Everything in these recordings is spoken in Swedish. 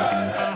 Thank you.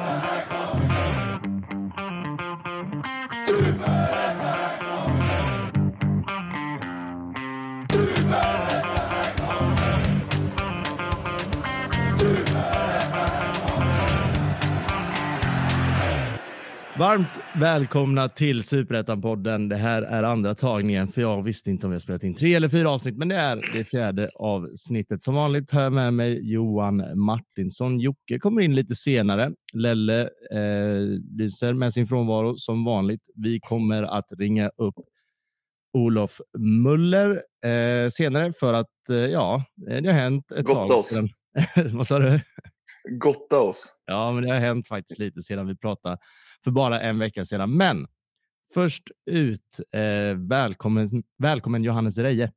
Varmt välkomna till Superettan-podden. Det här är andra tagningen, för jag visste inte om vi har spelat in tre eller fyra avsnitt, men det är det fjärde avsnittet. Som vanligt har jag med mig Johan Martinsson. Jocke kommer in lite senare. Lelle eh, lyser med sin frånvaro som vanligt. Vi kommer att ringa upp Olof Muller eh, senare för att eh, ja, det har hänt ett Gotta tag oss. sedan. Vad sa du? Gotta oss. Ja, men det har hänt faktiskt lite sedan vi pratade för bara en vecka sedan. Men först ut, eh, välkommen, välkommen Johannes Reje.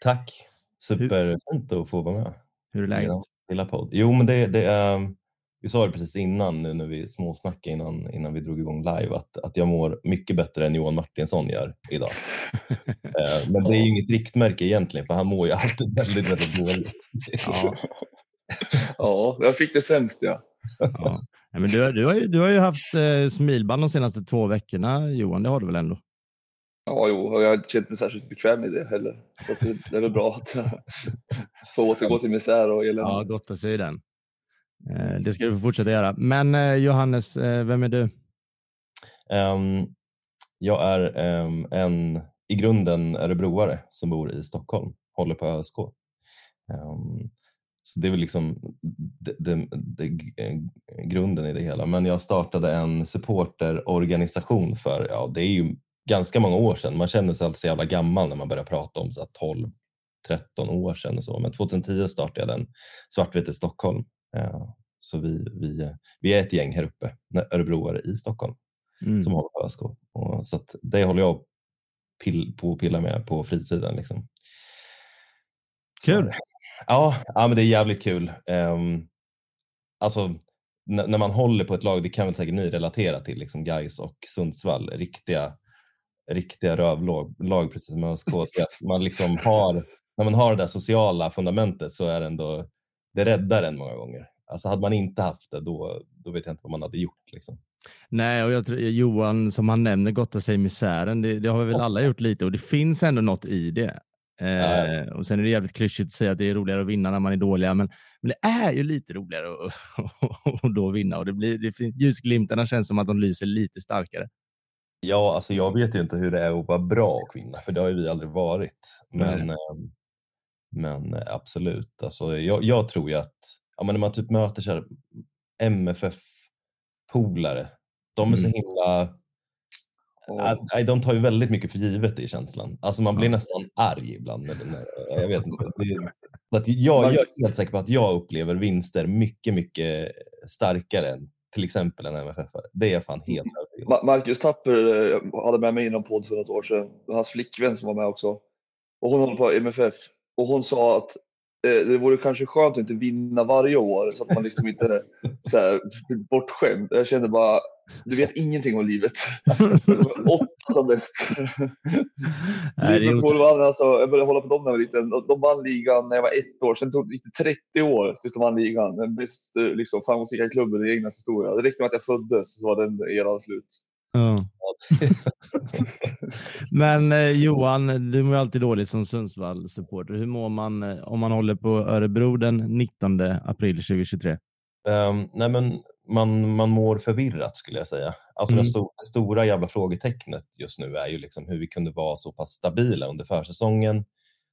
Tack! Superfint att få vara med. Hur är läget? lilla podd. Jo, men det, det är, vi sa det precis innan nu när vi småsnackade innan, innan vi drog igång live att, att jag mår mycket bättre än Johan Martinsson gör idag. Eh, men det är ju inget riktmärke egentligen för han mår ju alltid väldigt, väldigt dåligt. Ja, Ja, jag fick det sämst ja. ja. Nej, men du, du, har ju, du har ju haft eh, smilband de senaste två veckorna, Johan. Det har du väl ändå? Ja, jo, och jag har inte känt mig särskilt bekväm med det heller. Så det, det är väl bra att få återgå till misär och elände. Ja, gott att se den. Eh, det ska du få fortsätta göra. Men eh, Johannes, eh, vem är du? Ehm, jag är ehm, en i grunden örebroare som bor i Stockholm, håller på ÖSK. Ehm, så det är väl liksom det, det, det, eh, grunden i det hela. Men jag startade en supporterorganisation för, ja det är ju ganska många år sedan. Man känner sig alltid så jävla gammal när man börjar prata om så här 12, 13 år sedan och så. Men 2010 startade jag den, Svartvitt i Stockholm. Eh, Så vi, vi, vi är ett gäng här uppe, örebroare i Stockholm Mm. som håller på ÖSK. Och så det håller jag pill, på att pilla med på fritiden. Liksom. Kul. Ja, ja, men det är jävligt kul. Um, alltså, när man håller på ett lag, det kan väl säkert ni relatera till, liksom Gais och Sundsvall, riktiga, riktiga rövlag, lag, precis som ÖSK. Man liksom har, när man har det där sociala fundamentet så är det ändå, det räddar en många gånger. Alltså hade man inte haft det, då, då vet jag inte vad man hade gjort. Liksom. Nej, och jag tror, Johan, som han nämner, gottar sig i misären. Det, det har vi väl alla gjort lite och det finns ändå något i det. Eh, och Sen är det jävligt klyschigt att säga att det är roligare att vinna när man är dåliga, men, men det är ju lite roligare att, att då vinna och det blir, det finns, ljusglimtarna känns som att de lyser lite starkare. Ja, alltså jag vet ju inte hur det är att vara bra och vinna, för det har ju vi aldrig varit. Men, ehm, men absolut, alltså jag, jag tror ju att ja, men när man typ möter MFF-polare, de är så Mm. himla... Nej, de tar ju väldigt mycket för givet i känslan. Alltså man blir Ja. nästan arg ibland. När, när, jag vet inte. Det, att jag, jag är helt säker på att jag upplever vinster mycket, mycket starkare än till exempel en MFF. Det är jag fan helt övertygad Marcus Tapper eh, hade med mig i någon podd för något år sedan. Hans flickvän som var med också. Och hon håller på MFF. Och hon sa att det vore kanske skönt att inte vinna varje år så att man liksom inte så här, bortskämd. Jag kände bara, du vet ingenting om livet. Åtta som bäst. Liverpool vann alltså, jag började hålla på dem när jag var liten. De- vann ligan när jag var ett år. Sen tog det gick det 30 år tills de vann ligan. Den bäst eh, liksom, framgångsrika klubben i Englands historia. Det räckte med att jag föddes så var den eran slut. Ja. Men eh, Johan, du mår alltid dåligt som Sundsvall-supporter. Hur mår man eh, om man håller på Örebro den 19 april 2023? Ehm, nej men man, man mår förvirrat skulle jag säga. Alltså Mm. det, sto- det stora jävla frågetecknet just nu är ju liksom hur vi kunde vara så pass stabila under försäsongen.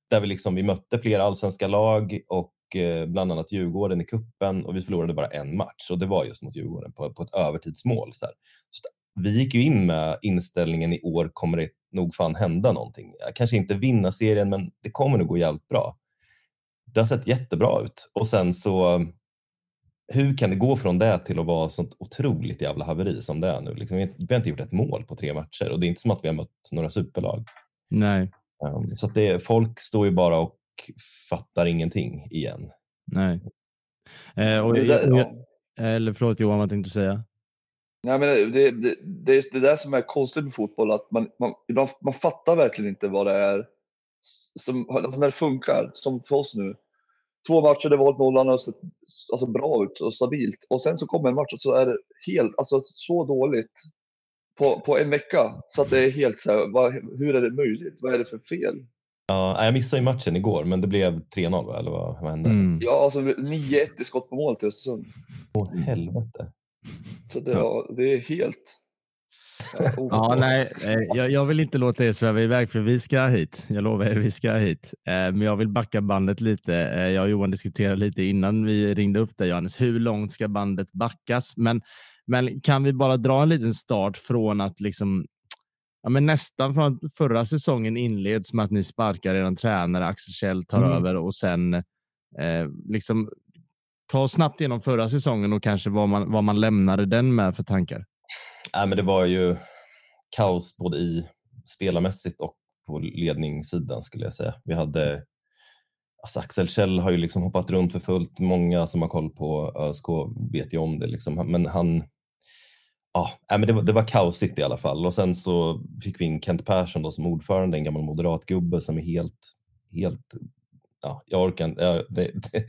Där vi, liksom, vi mötte flera allsvenska lag och eh, bland annat Djurgården i kuppen och vi förlorade bara en match och det var just mot Djurgården på, på ett övertidsmål. Så, här. så vi gick ju in med inställningen i år kommer det nog fan hända någonting. Jag kanske inte vinna serien men det kommer nog gå jävligt bra. Det har sett jättebra ut och sen så hur kan det gå från det till att vara sånt otroligt jävla haveri som det är nu? Liksom, vi har inte- gjort ett mål på tre matcher och det är inte som att vi har mött några superlag. Nej, Um, så att det, folk står ju bara och fattar ingenting igen. nej. Eh, och, Det ja. Eller förlåt Johan, vad tänkte du säga? Nej, men det, det, det, det är det där som är konstigt med fotboll, att man, man, ibland, man fattar verkligen inte vad det är som, alltså när det funkar, som för oss nu. två matcher där vi hållit nollan och sett alltså, bra ut och stabilt. Och sen så kommer en match och så är det helt, alltså så dåligt på, på en vecka. Så att det är helt så här, vad, hur är det möjligt? Vad är det för fel? Ja, jag missade ju matchen igår, men det blev 3-0 va? eller vad, vad hände? Mm. Ja, alltså 9-1 i skott på mål till Östersund. Åh helvete. Så det, ja, det är helt... Ja, Ja, ofattbart. nej, eh, jag, jag vill inte låta er sväva iväg för vi ska hit. Jag lovar er, vi ska hit. Eh, Men jag vill backa bandet lite. Eh, Jag och Johan diskuterade lite innan vi ringde upp dig Johannes. Hur långt ska bandet backas? Men, men kan vi bara dra en liten start från att liksom Ja, men nästan från förra säsongen inleds med att ni sparkar er tränare, Axel Kjell tar Mm. över och sen eh, liksom ta oss snabbt igenom förra säsongen och kanske vad man, vad man lämnade den med för tankar. Nej, men det var ju kaos både i spelarmässigt och på ledningssidan skulle jag säga. Vi hade Alltså Axel Kjell har ju liksom hoppat runt för fullt. Många som har koll på ÖSK vet ju om det. Liksom. Men han... Ja, men det, var, det var kaosigt i alla fall. Och sen så fick vi in Kent Persson då som ordförande, en gammal moderatgubbe som är helt... helt ja, jag orkar inte. Ja, det, det,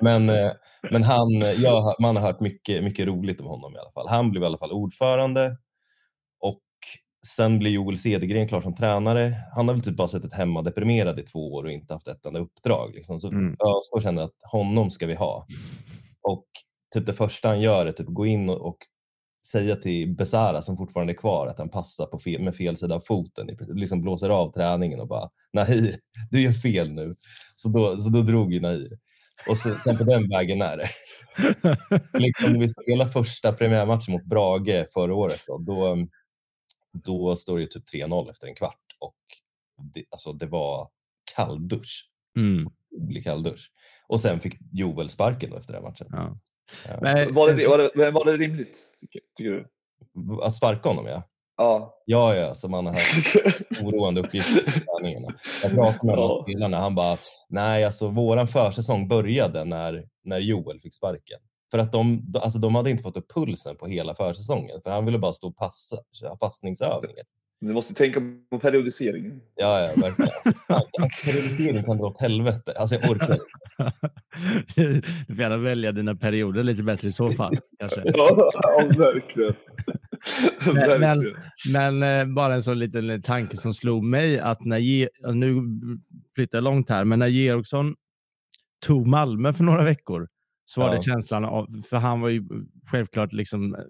men, eh, men han, jag, man har hört mycket, mycket roligt om honom i alla fall. Han blev i alla fall ordförande och sen blev Joel Cedergren klar som tränare. Han har väl typ bara suttit hemma deprimerad i två år och inte haft ett enda uppdrag. Liksom. Så Mm. ÖSK kände att honom ska vi ha. Och typ det första han gör är typ gå in och, och säga till Besara som fortfarande är kvar att han passar på fel, med fel sida av foten. Liksom blåser av träningen och bara Nahir, du gör fel nu. Så då, så då drog ju Nahir. Och så, sen på den vägen är det. liksom, när vi spelade första premiärmatchen mot Brage förra året, då, då, då står det ju typ 3-0 efter en kvart. Och det, alltså, det var kalldusch. Mm. Kalldusch. Och sen fick Joel sparken efter den matchen. Ja. Men, Var det, var, det, var det rimligt, tycker, tycker du? Att sparka honom ja. Ja. Ja, ja, som han har hört oroande uppgifter på träningarna. Jag pratade med Ja. spelarna, han bara, nej alltså våran försäsong började när, när Joel fick sparken. För att de, alltså, de hade inte fått upp pulsen på hela försäsongen, för han ville bara stå och passa, köra passningsövningar. Du måste tänka på periodiseringen. Ja, ja, verkligen. Alltså, Periodisering kan dra åt helvete. Alltså jag orkar inte. du får gärna välja dina perioder lite bättre i så fall. Kanske. Ja, ja verkligen. Men- verkligen. Men eh, bara en sån liten tanke som slog mig att när Ge- nu flyttar jag långt här, men när Georgsson tog Malmö för några veckor så var Ja. det känslan av, för han var ju självklart liksom eh,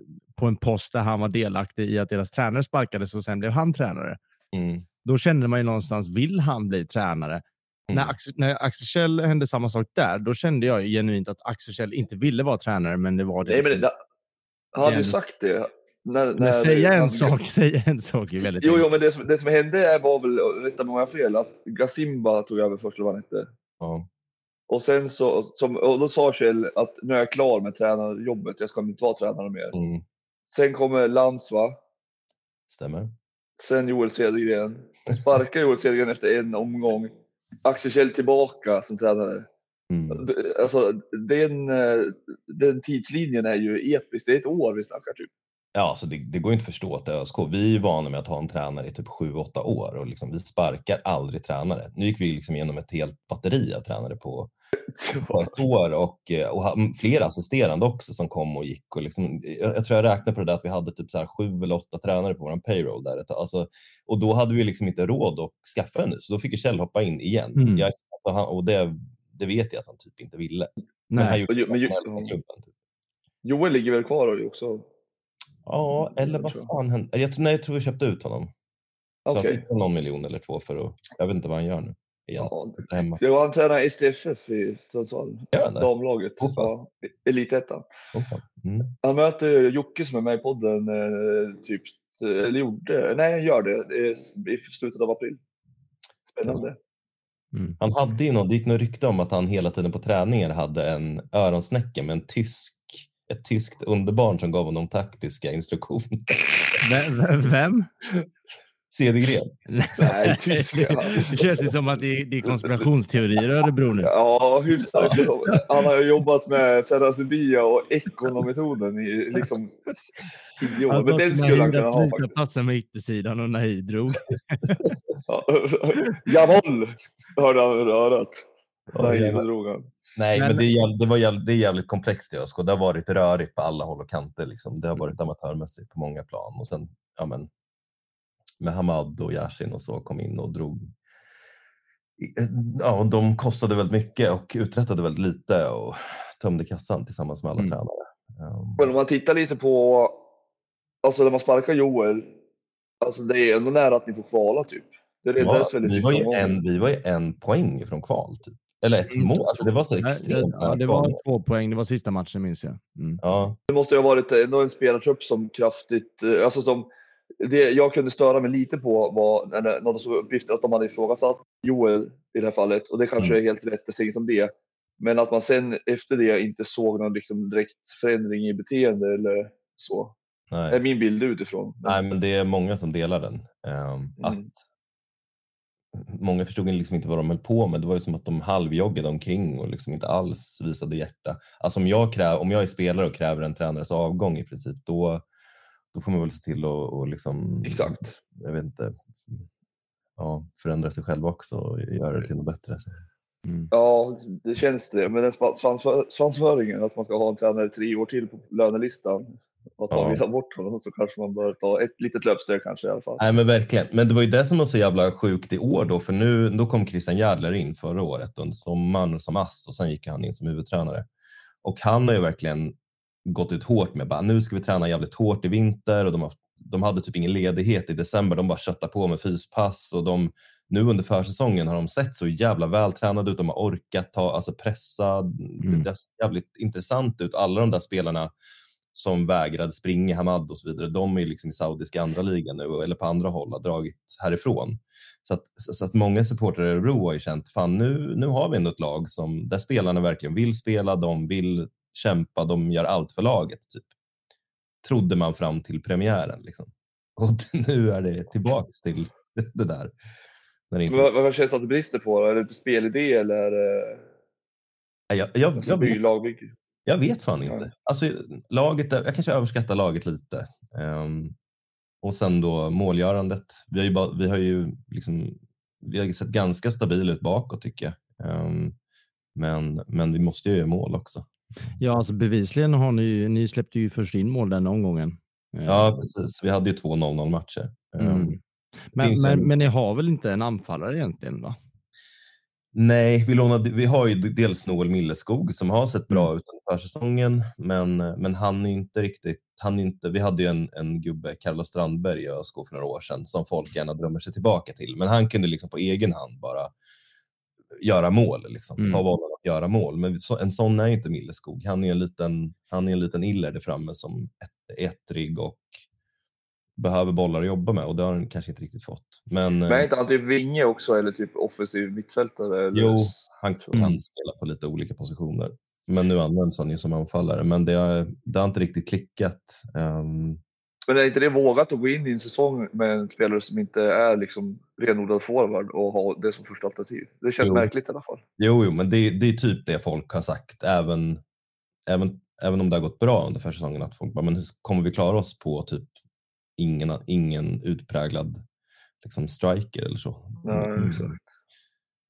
på en post där han var delaktig i att deras tränare sparkades och sen blev han tränare. Mm. Då kände man ju någonstans, vill han bli tränare? När, Mm. Axel, när Axel Kjell hände samma sak där, då kände jag genuint att Axel Kjell inte ville vara tränare, men det var det. Nej, men liksom. det, ju Igen. sagt det. När, när säga en han- sak, säga en sak är väldigt Jo, jo, men det som, det som hände var väl, rätta mig om jag har fel, att Gasimba tog över först, eller vad han hette. Ja. Och sen så, som, och då sa Kjell att nu är jag klar med tränarjobbet, jag ska inte vara tränare mer. Mm. Sen kommer Lantz va? Stämmer. Sen Joel Cedergren. Sparkar Joel Cedergren efter en omgång. Axel Kjell tillbaka som tränare. Mm. Alltså, den, eh, den tidslinjen är ju episk. Det är ett år vi snackar typ. Ja, så det, det går inte att förstå att ÖSK, vi är ju vana med att ha en tränare i typ 7-8 år och liksom, vi sparkar aldrig tränare. Nu gick vi liksom igenom ett helt batteri av tränare på, på ett år och, eh, och ha- flera assisterande också som kom och gick. Och liksom, jag, jag tror jag räknade på det där att vi hade typ så här sju eller åtta tränare på vår payroll där. Alltså, och då hade vi liksom inte råd att skaffa en ny, så då fick Kjell hoppa in igen. Mm. Jag, och han, och det, det vet jag att han typ inte ville. Men han Nej. Och men ju- det för klubben. Typ. Joel ligger väl kvar också? Ja, eller vad fan hände? Jag, tror- nej, jag tror vi köpte ut honom. Så han fick någon miljon eller två för att, jag vet inte vad han gör nu. Ja, Där hemma. det var han tränar STFF i Sundsvall. Damlaget. Ja, Elitettan. Mm. Han möter Jocke som är med i podden eh, typ, eller gjorde, nej han gör det, är i slutet av april. Spännande. Mm. Han hade ju någon, det gick något rykte om att han hela tiden på träningar hade en öronsnäcka med en tysk, ett tyskt underbarn som gav honom taktiska instruktioner. Vem- Vem? Cedergren. Nej, tyska. Det känns ju som att det är, det är konspirationsteorier i Örebro nu. Ja, hyfsat. Han har jobbat med Ferrazibia och ekonometoden i liksom tio år. Han Men den skulle han Nahir kunna att ha faktiskt. passa med yttersidan och Nahir drog. Ja. Jawohl, hörde han ur örat. Det drog han. Nej, men, Men- det, är jävligt, det, var jävligt, det är jävligt komplext i ÖSK. Det har varit rörigt på alla håll och kanter. Liksom. Det har varit amatörmässigt på många plan. Och sen ja, men, med Hamad och Yasin och så kom in och drog. Ja, och de kostade väldigt mycket och uträttade väldigt lite och tömde kassan tillsammans med alla Mm. tränare. Um, Men om man tittar lite på, alltså när man sparkar Joel, alltså det är ändå nära att ni får kvala typ. Det ja, alltså, vi, var ju en, vi var ju en poäng från kval. Typ. Eller ett Mm. mål. Alltså, det var så extremt ja, det var två poäng. Det var sista matchen minns jag. Mm. Ja, Det måste ju ha varit ändå en spelartrupp som kraftigt, eh, alltså som, det jag kunde störa mig lite på var när när de såg uppgifter att de hade ifrågasatt Joel i det här fallet och det kanske Mm. är helt rätt, jag säger inget om det. Men att man sen efter det inte såg någon liksom direkt förändring i beteende eller så. nej. är min bild utifrån. Nej, men det är många som delar den. Ehm, Att många förstod liksom inte vad de höll på med. Det var ju som att de halvjoggade omkring och liksom inte alls visade hjärta. Alltså om jag, kräv, om jag är spelare och kräver en tränares avgång i princip, då, då får man väl se till att och liksom, Exakt. jag vet inte, ja, förändra sig själv också och göra det till något bättre. Mm. Ja, det känns det. Men den svans- svansfö- svansföringen, att man ska ha en tränare tre år till på lönelistan och att man Ja. bort honom så kanske man bör ta ett litet löpsteg kanske i alla fall. Nej men verkligen. Men det var ju det som var så jävla sjukt i år då, för nu då kom Christian Järdler in förra året under sommaren som ass och sen gick han in som huvudtränare. Och han har ju verkligen gått ut hårt med bara nu ska vi träna jävligt hårt i vinter och de, har, de hade typ ingen ledighet i december. De bara köttade på med fyspass och de nu under försäsongen har de sett så jävla vältränade ut. De har orkat ta, alltså pressa. Mm. Det ser jävligt intressant ut. Alla de där spelarna som vägrade springa, Hamad och så vidare, de är liksom i saudiska andra ligan nu eller på andra håll har dragit härifrån. Så att, så att många supportrar i Örebro har ju känt, fan nu, nu har vi ändå ett lag som, där spelarna verkligen vill spela, de vill kämpa, de gör allt för laget. Typ. Trodde man fram till premiären. Liksom. Och nu är det tillbaks till det där. När inte... Vad, vad känns det att det brister på? Är det spelidé eller jag, jag, alltså, jag, vet, lagbygge? jag vet fan Ja. inte. Alltså, laget, jag kanske överskattar laget lite. Ehm, och sen då målgörandet. Vi har ju, bara, vi har ju liksom, vi har sett ganska stabila ut bakåt tycker jag. Ehm, men, men vi måste ju göra mål också. Ja, alltså bevisligen har ni, ni släppte ju först in mål den omgången. Eh, Ja, precis. Vi hade ju två 0-0 matcher. Ehm, Mm. Men, finns men, en- men ni har väl inte en anfallare egentligen? va? Nej, vi, lånade, vi har ju dels Noel Milleskog som har sett bra Mm. ut under försäsongen, men, men han är inte riktigt... Han är inte, vi hade ju en, en gubbe, Carlos Strandberg i ÖSK för några år sedan, som folk gärna drömmer sig tillbaka till. Men han kunde liksom på egen hand bara göra mål, liksom. Mm. ta bollen och göra mål. Men en sån är inte Milleskog. Han är en liten, han är en liten iller där framme som ett, ettrig och behöver bollar att jobba med och det har han kanske inte riktigt fått. Men, Men är inte han typ vinge också eller typ offensiv mittfältare? Eller? Jo, han kan Mm. spela på lite olika positioner. Men nu används han ju som anfallare. Men det har, det har inte riktigt klickat. Ehm, Men är inte det vågat att gå in i en säsong med en spelare som inte är liksom renodlad forward och ha det som första alternativ? Det känns Jo. märkligt i alla fall. jo, jo, men det, det är typ det folk har sagt. Även, även, även om det har gått bra under försäsongen. Att folk bara, men hur kommer vi klara oss på typ ingen, ingen utpräglad liksom, striker eller så? Mm. exakt.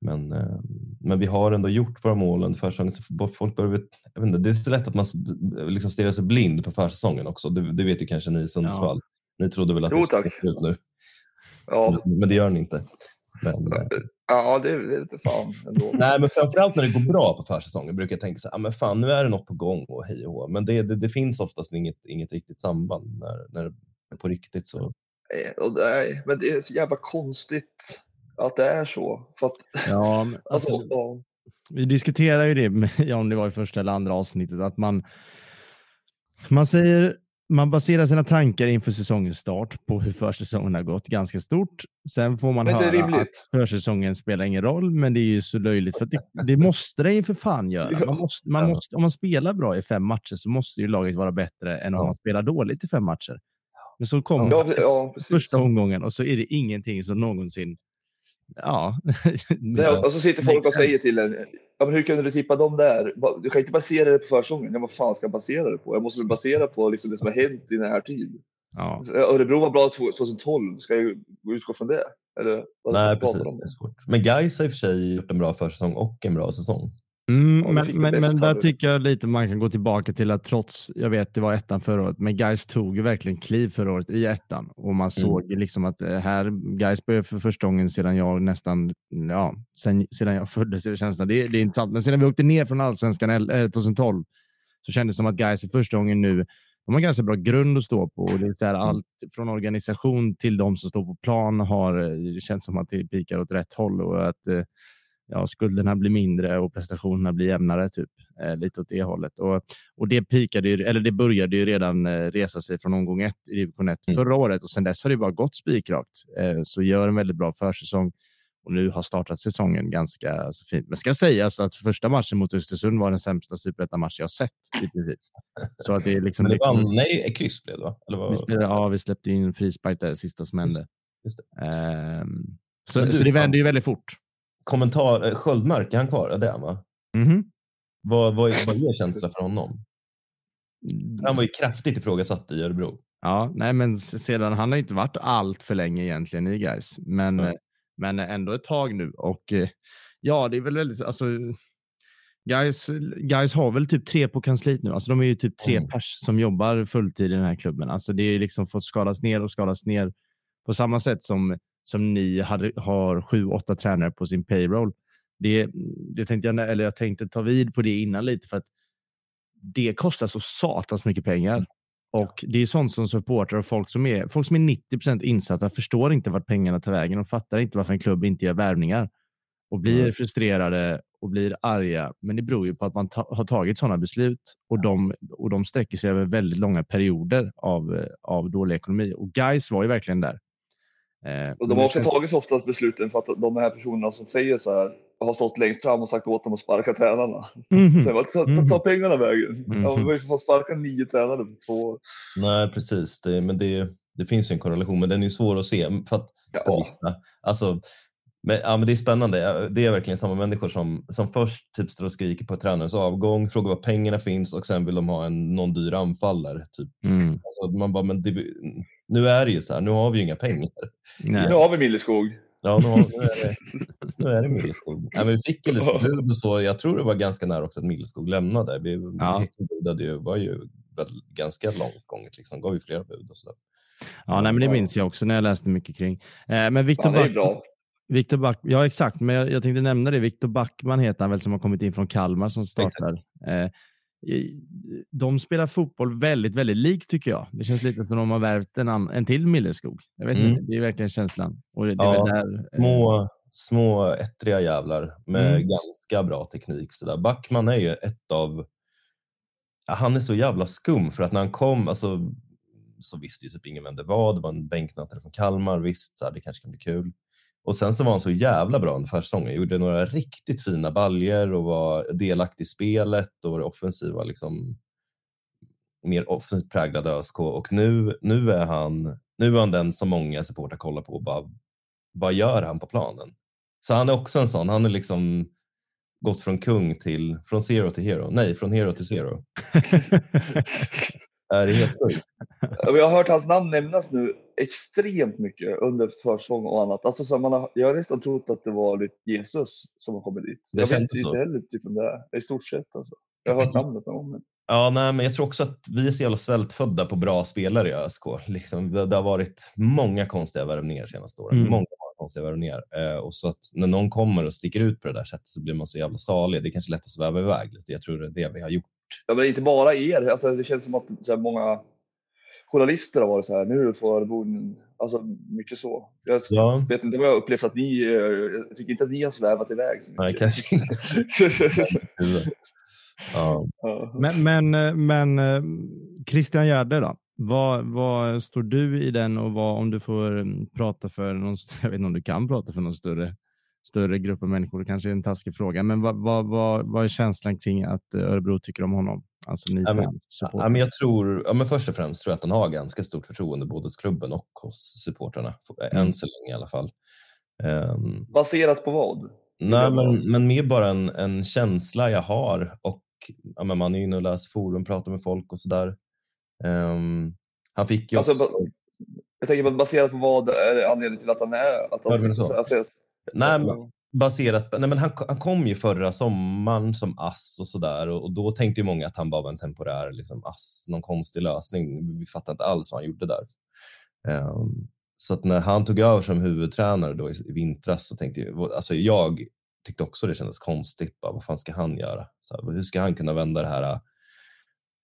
Men, eh, men vi har ändå gjort våra mål under försäsongen. Folk börjar, jag vet inte, det är så lätt att man liksom stirrar sig blind på försäsongen också. Det, det vet ju kanske ni i Sundsvall. Ni trodde väl att Jo, det skulle tack. ut nu, Ja, men, men det gör ni inte. Men, eh, ja det, är lite fan ändå. nej, men framförallt när det går bra på försäsongen brukar jag tänka så här, ah, men fan nu är det något på gång och hej och hå." Men det, det, det finns oftast inget, inget riktigt samband när, när det är på riktigt så. Eh, nej, men det är så jävla konstigt att det är så. För att, Ja, alltså, alltså, ja. vi diskuterar ju det, ja, om det var i första eller andra avsnittet, att man, man säger man baserar sina tankar inför säsongens start på hur försäsongen har gått ganska stort. Sen får man höra att rimligt. försäsongen spelar ingen roll, men det är ju så löjligt för att det, det måste det ju för fan göra. Man måste, man måste, om man spelar bra i fem matcher så måste ju laget vara bättre än om man spelar dåligt i fem matcher. Men så kommer Ja, ja, första omgången och så är det ingenting som någonsin... Ja. Nej, och, så sitter folk och säger till en, ja, men hur kunde du tippa dem där? Du kan inte basera det på försäsongen. Ja, vad fan ska jag basera det på? Jag måste väl basera på liksom det som har hänt i den här tiden. ja. Örebro var bra 2012, ska jag utgå från det? Eller, Nej, precis. de Det är svårt. Men Gais har i och för sig gjort en bra försäsong och en bra säsong. Mm, men men, men där tycker jag lite man kan gå tillbaka till att trots, jag vet det var ettan förra året, men Guys tog ju verkligen kliv förra året i ettan. Och man såg ju liksom att eh, här, Guys började för första gången sedan jag nästan, ja, sen, sedan jag föddes det känslan. Det, det är inte sant, men sedan vi åkte ner från allsvenskan eh, 2012 så kändes det som att Guys för första gången nu de har ganska bra grund att stå på. Och det är så här, Allt från organisation till de som står på plan har eh, det känns som att det pikar åt rätt håll. Och att eh, ja, skulderna blir mindre och prestationerna blir jämnare, typ. Eh, lite åt det hållet. Och, och det, pikade ju, eller det började ju redan eh, resa sig från omgång ett i division 1 Mm. förra året och sen dess har det bara gått spikrakt. Eh, så gör en väldigt bra försäsong och nu har startat säsongen ganska så fint. Men ska sägas att första matchen mot Östersund var den sämsta superettan-match jag sett i princip. Så att det är liksom... Men det det- vann, nej, kryss blev det va? Eller vad? vi, spelade, ja, vi släppte in frispark där sista som hände. just Ehm, så, Men du, så det fan- vände ju väldigt fort. Kommentar, eh, Sköldmark, är han kvar? Ja, det är han va? Mhm. Vad, vad, vad är känsla för honom? Han var ju kraftigt ifrågasatt i Örebro. Ja, nej, men sedan han har inte varit allt för länge egentligen i guys, men, Ja. eh, men ändå ett tag nu och eh, ja, det är väl väldigt alltså. Guys, guys har väl typ tre på kansliet nu. Alltså de är ju typ tre Mm. pers som jobbar fulltid i den här klubben. Alltså det är liksom fått skalas ner och skalas ner på samma sätt som, som ni hade, har sju, åtta tränare på sin payroll. Det, det tänkte jag, eller jag tänkte ta vid på det innan lite för att det kostar så satans mycket pengar. Och det är sånt som supportrar och folk som är, folk som är 90% insatta förstår inte vart pengarna tar vägen och fattar inte varför en klubb inte gör värvningar och blir frustrerade och blir arga. Men det beror ju på att man ta, har tagit sådana beslut och de, och de sträcker sig över väldigt långa perioder av, av dålig ekonomi. Och guys var ju verkligen där. Eh, Och de har också känns- tagit oftast besluten för att de här personerna som säger så här har stått längst fram och sagt åt dem att sparka tränarna. Mhm. Sen vart ta, ta, Mhm. ta pengarna vägen. Mhm. Ja, vi har ju för fan sparkat nio tränare på två år. Nej, precis. Det, men det, det finns ju en korrelation, men den är ju svår att se för, att, för Ja, vissa. Alltså, men, ja, men det är spännande. Det är verkligen samma människor som, som först typ står och skriker på tränarens avgång, frågar var pengarna finns och sen vill de ha en, någon dyr anfallare. Typ. Mm. Alltså, man bara, men det, nu är det ju så här, nu har vi ju inga pengar. Nej. nu har vi Milleskog. Ja, nu, har, nu är det, nu är det Milleskog. Men vi fick ju lite bud och så. Jag tror det var ganska nära också att Milleskog lämnade. Vi, Ja. Budade ju, var ju väl ganska långt gånget, liksom. gav ju flera bud och så. Ja, nej, men det minns jag också när jag läste mycket kring. Eh, men Viktor ju Back, bra. Viktor Back, ja exakt, men jag, jag tänkte nämna det. Viktor Backman heter han väl som har kommit in från Kalmar som startar. Eh, de spelar fotboll väldigt, väldigt likt tycker jag. Det känns lite som de har värvt en, an, en till Milleskog. Jag vet Mm. inte, det är verkligen känslan. Och det, det Ja, där, eh, Små, små ettriga jävlar med Mm. ganska bra teknik. Så där. Backman är ju ett av... Han är så jävla skum för att när han kom, alltså, så visste ju typ ingen vem det var. Det var en bänknattare från Kalmar. Visst, så här, det kanske kan bli kul. Och sen så var han så jävla bra under försäsongen. Gjorde några riktigt fina baljer och var delaktig i spelet och var offensiva liksom mer offensivt präglad ÖSK och nu, nu, är han, nu är han den som många supportrar kollar på och bara vad gör han på planen? Så han är också en sån, han är liksom gått från kung till, från zero till hero. Nej, från hero till zero. Är det helt sjukt? Ja, Jag har hört hans namn nämnas nu extremt mycket under försäsong och annat. Alltså, så man har, jag har nästan trott att det var lite Jesus som har kommit dit. Det jag vet kändes så. inte heller typ om det är. I stort sett alltså. Jag har hört namnet någon gång. Men... Ja, nej, men jag tror också att vi är så jävla svältfödda på bra spelare i ÖSK. Liksom, det, det har varit många konstiga värvningar senaste åren. Mm. Många, många konstiga värvningar. Eh, och så att när någon kommer och sticker ut på det där sättet så blir man så jävla salig. Det är kanske lätt att sväva iväg lite. Jag tror det är det vi har gjort. Ja, men inte bara er. Alltså, det känns som att så här, många journalister har varit så här. Nu får Örebro en- Alltså mycket så. Jag Ja, vet inte vad jag har upplevt att ni... Jag tycker inte att ni har svävat iväg så mycket. nej, kanske inte. Ja. Ja. men men, men Christian Gärde då? Vad, vad står du i den och vad, om du får prata för någon, jag vet inte om du kan prata för någon större, större grupp av människor, kanske är en taskig fråga, men vad, vad, vad, vad är känslan kring att Örebro tycker om honom? Alltså ni Ja, men- Ja, men jag tror, ja, men först och främst tror jag att han har ganska stort förtroende både hos klubben och hos supportrarna. Mm. Än så länge i alla fall. Ehm, Baserat på vad? Nej, men, men mer bara en, en känsla jag har och ja, men man är inne och läser forum, pratar med folk och sådär. Um, han fick ju Alltså, också... Jag tänker på baserat på vad är anledningen till att han är... Att han, alltså, Nej, men, baserat på, nej, men han, han kom ju förra sommaren som ass och sådär och, och då tänkte ju många att han bara var en temporär liksom, ass, någon konstig lösning. Vi fattade inte alls vad han gjorde där. Ehm, så att när han tog över som huvudtränare då i, i vintras så tänkte jag, alltså jag tyckte också det kändes konstigt. Bara, vad fan ska han göra? Så här, hur ska han kunna vända det här äh,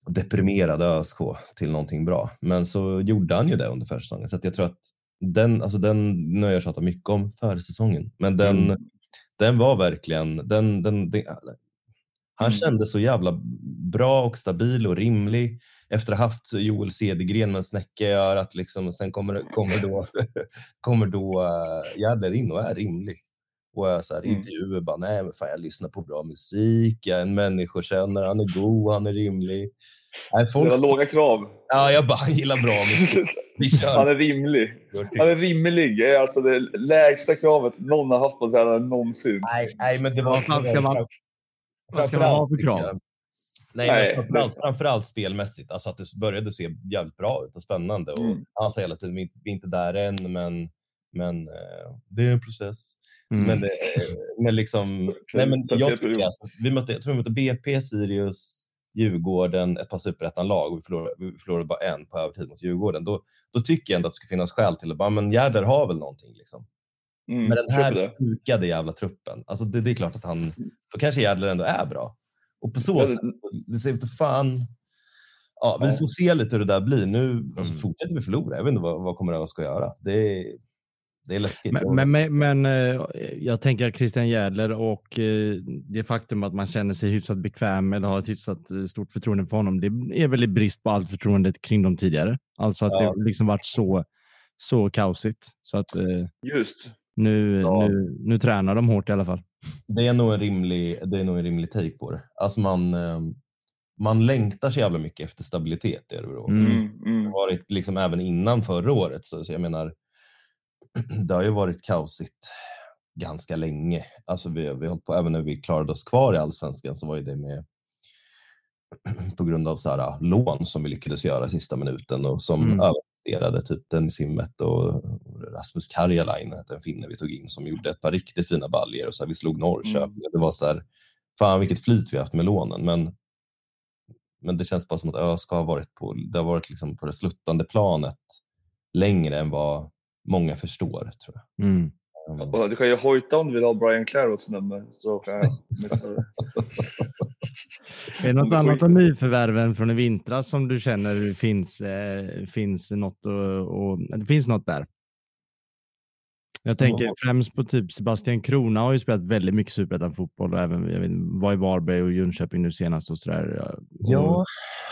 deprimerade ÖSK till någonting bra? Men så gjorde han ju det under försäsongen så jag tror att den, alltså den, nu har jag tjatat mycket om försäsongen, men den, Mm. den var verkligen, den, den, den, han Mm. kände så jävla bra och stabil och rimlig efter att ha haft Joel Cedergren med en snäcka i örat. Liksom, och sen kommer, kommer då, kommer då uh, Jädler in och är rimlig. Och är så här, Mm. intervjuer bara, nej men fan jag lyssnar på bra musik, jag är en människokännare, han är god, han är rimlig. Nej, Det folk, var låga krav. ja, jag bara, han gillar bra musik. Vi kör. Han är rimlig. Han är rimlig. är alltså det lägsta kravet någon har haft på en tränare någonsin. Nej, nej, men det var... Vad ska man- Vad ska man ha för krav? jag- Nej, Nej, framförallt, det- framförallt spelmässigt. Alltså att det började se jävligt bra ut och spännande. Och Mm. Han sa hela tiden, vi är inte- där än, men, men eh, det är en process. Mm. Men, det, men liksom, nej, men jag tycker period. alltså, vi mötte, jag tror vi mötte BP, Sirius, Djurgården, ett par superettan-lag och vi förlorade, vi förlorade bara en på övertid mot Djurgården. Då, då tycker jag ändå att det ska finnas skäl till att bara, men Jäder har väl någonting. Liksom. Mm, Men den här det. stukade jävla truppen, alltså det, det är klart att han, då kanske Jädler ändå är bra. Och på så sätt, det- det ser inte fan... Ja, vi får se lite hur det där blir. Nu alltså, Mm. fortsätter vi förlora. Jag vet inte vad, vad kommer ÖSK göra. Det är, det är läskigt. Men, men, men, men eh, jag tänker att Christian Jädler och eh, det faktum att man känner sig hyfsat bekväm eller har ett hyfsat eh, stort förtroende för honom, det är väl i brist på allt förtroende kring dem tidigare. Alltså att Ja. det liksom varit så, så kaosigt. Så att Just. nu, Ja. nu, nu tränar de hårt i alla fall. det, är nog en rimlig, det är nog en rimlig take på det. Alltså man, man längtar så jävla mycket efter stabilitet i Örebro. Mm. Mm, Det mm. har varit liksom även innan förra året. Så, så jag menar, det har ju varit kaosigt ganska länge. Alltså vi, vi hållit på, även när vi klarade oss kvar i allsvenskan så var ju det med på grund av så här, lån som vi lyckades göra sista minuten och som Mm. överpresterade typ Dennis Himmet och Rasmus Karjalainen, den finne vi tog in som gjorde ett par riktigt fina baljer och så här, vi slog Norrköping. Mm. Det var så här, fan vilket flyt vi haft med lånen. Men, men det känns bara som att ÖSK har varit på, det har varit liksom på det sluttande planet längre än vad många förstår tror jag. Mm. Och Du kan ju hojta om du vill ha Brian Claros nummer så kan jag missa det. Är det något annat av nyförvärven från i vintras som du känner finns, eh, finns något och, och, det finns något där? Jag tänker Ja. främst på typ Sebastian Krona har ju spelat väldigt mycket superettan-fotboll och även jag vet, var i Varberg och Jönköping nu senast och sådär. Och, Ja,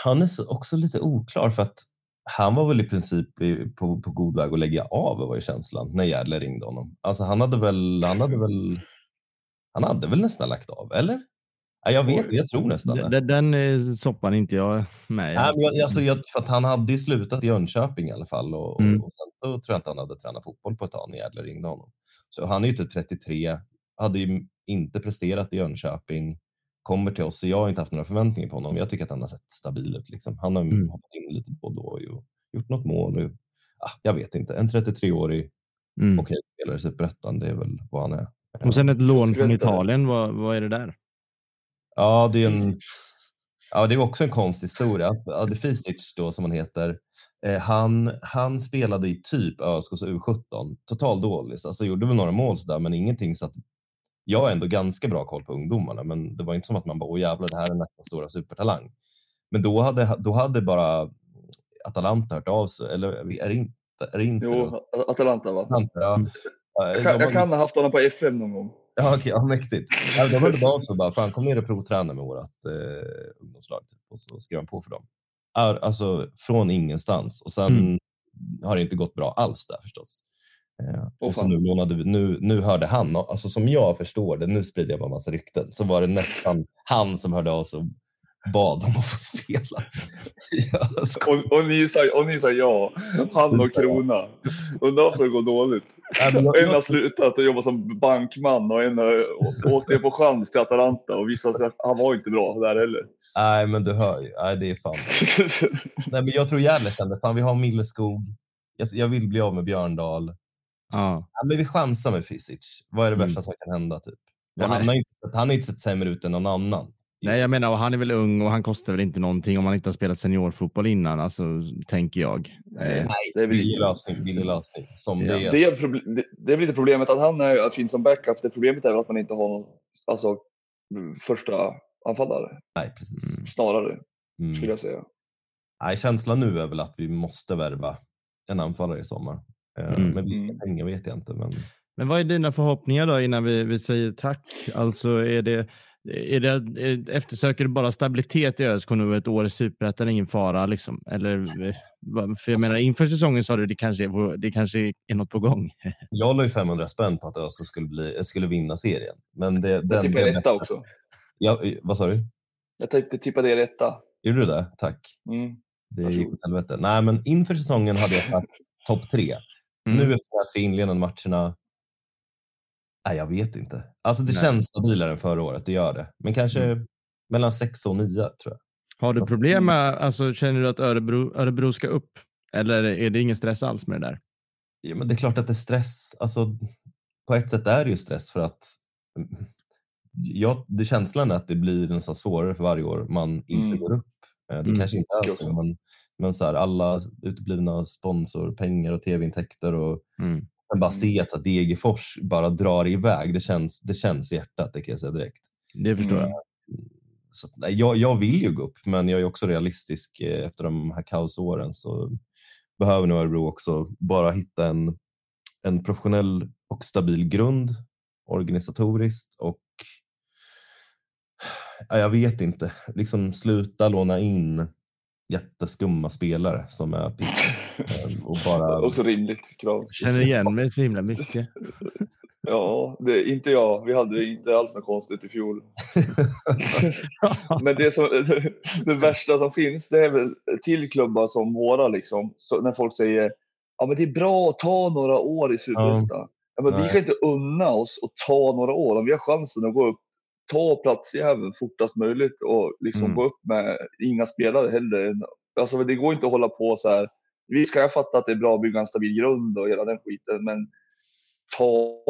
han är så, också lite oklar för att han var väl i princip i, på, på god väg att lägga av var ju känslan när Jädler ringde honom. Alltså han hade väl, han hade väl, han hade väl nästan lagt av, eller? Jag vet, jag tror nästan det. Den, den eh, soppan inte jag med i. Nej, men jag, alltså, jag, för att han hade ju slutat i Jönköping i alla fall och, Mm. och, sen så tror jag inte han hade tränat fotboll på ett tag när Jädler ringde honom. Så han är ju typ 33, hade ju inte presterat i Jönköping, kommer till oss, så jag har inte haft några förväntningar på honom. Jag tycker att han har sett stabil ut. Liksom. Han har Mm. hoppat in lite på då och gjort något mål. Och, ah, jag vet inte, en 33-årig Mm. okej spelare i Superettan, det är väl vad han är. Och sen ett lån från. Italien, vad, vad är det där? Ja, det är en... Ja, det är också en konstig historia. Alltså, Adefisic då som han heter. Eh, han, han spelade i typ ÖSKs U17. Total dålis. Alltså gjorde väl några mål sådär, men ingenting så att jag har ändå ganska bra koll på ungdomarna, men det var inte som att man bara, åh jävlar, det här är nästa stora supertalang. Men då hade, då hade bara Atalanta hört av sig, eller är det inte? Är det inte Jo, Atalanta va? Atalanta, ja. Mm. Ja, Jag kan, jag kan ha haft honom på FM någon gång. Ja, okej, ja, mäktigt. De hörde av sig bara, fan kom ner och provträna med vårt eh, ungdomslag. Typ. Och så skrev han på för dem. Alltså från ingenstans. Och sen Mm. har det inte gått bra alls där förstås. Eh, Åh, och så nu, lånade nu, nu hörde han, alltså som jag förstår det, nu sprider jag bara massa rykten, så var det nästan han som hörde av sig och bad om att få spela. skojar. Och, och, ni, sa, och ni sa ja. Han och Krona. Undrar varför det går dåligt. En har slutat och jobbat som bankman och en har åkt ner på chans till Atalanta och visat att han var inte bra där heller. Nej, men du hör ju. Nej, det är fan. Nej, men jag tror Gärle kände, fan vi har Milleskog. jag, jag vill bli av med Björndal. Ja. Ja, men vi chansar med Fisic. Vad är det Mm. värsta som kan hända? Typ? Ja, han, har inte, sett- han har inte sett sämre ut än någon annan. Nej, jag menar, och han är väl ung och han kostar väl inte någonting om han inte har spelat seniorfotboll innan, alltså, tänker jag. Nej, Eh, det är väl Billig inte- lösning, billig lösning. Som Ja. det är. Det är, proble- det, det är väl inte problemet att han är fin som backup. Det problemet är väl att man inte har någon alltså, mm, första anfallare. Nej, precis. Mm. Snarare, Mm. skulle jag säga. Nej, känslan nu är väl att vi måste värva en anfallare i sommar. Eh, Mm. Men vilka Mm. pengar vet jag inte. Men Men vad är dina förhoppningar då innan vi, vi säger tack? Alltså är det, är det, är- eftersöker du bara stabilitet i ÖSK nu ett år i superettan, ingen fara liksom? Eller, eh, för jag menar inför säsongen sa du det kanske, är- det kanske är något på gång. jag la ju 500 spänn på att ÖSK skulle, bli, skulle vinna serien. Men det, Jag den, tippade den, etta också. ja, vad sa du? Jag tänkte tippa det etta. Gjorde du det? Tack. Mm. Det gick åt helvete. Nej, men inför säsongen hade jag sagt topp tre. Mm. Nu efter de här tre inledande matcherna. Nej, jag vet inte. Alltså det Nej. känns stabilare än förra året, det gör det. Men kanske Mm. mellan sex och nio tror jag. Har du problem med, alltså känner du att Örebro, Örebro ska upp? Eller är det ingen stress alls med det där? Ja, men det är klart att det är stress. Alltså, på ett sätt är det ju stress för att ja, det känslan är att det blir nästan svårare för varje år man inte Mm. går upp. Eh, Det Mm. kanske inte är så, också. Men, så här, alla uteblivna sponsorpengar och tv-intäkter och Mm. men bara Mm. se att så Degerfors bara drar iväg. Det känns, det känns i hjärtat, det kan jag säga direkt. Det förstår Mm. jag. Så, att, nej, jag, jag vill ju gå upp, men jag är också realistisk. eh, Efter de här kaosåren så behöver nog Örebro också bara hitta en, en professionell och stabil grund organisatoriskt och ja, jag vet inte, liksom sluta låna in jätteskumma spelare som är piss eh, och bara Också rimligt krav. Känner igen mig så himla mycket. Ja, det är inte jag. Vi hade inte alls något konstigt i fjol. Men det, som, det värsta som finns, det är väl till klubbar som våra liksom. Så när folk säger ja, men det är bra att ta några år i Superettan. Ja. men vi kan inte unna oss att ta några år. Om vi har chansen att gå upp, ta plats i även fortast möjligt och liksom Mm. gå upp med inga spelare heller. Alltså, det går inte att hålla på så här. Vi ska jag fatta att det är bra att bygga en stabil grund och hela den skiten, men ta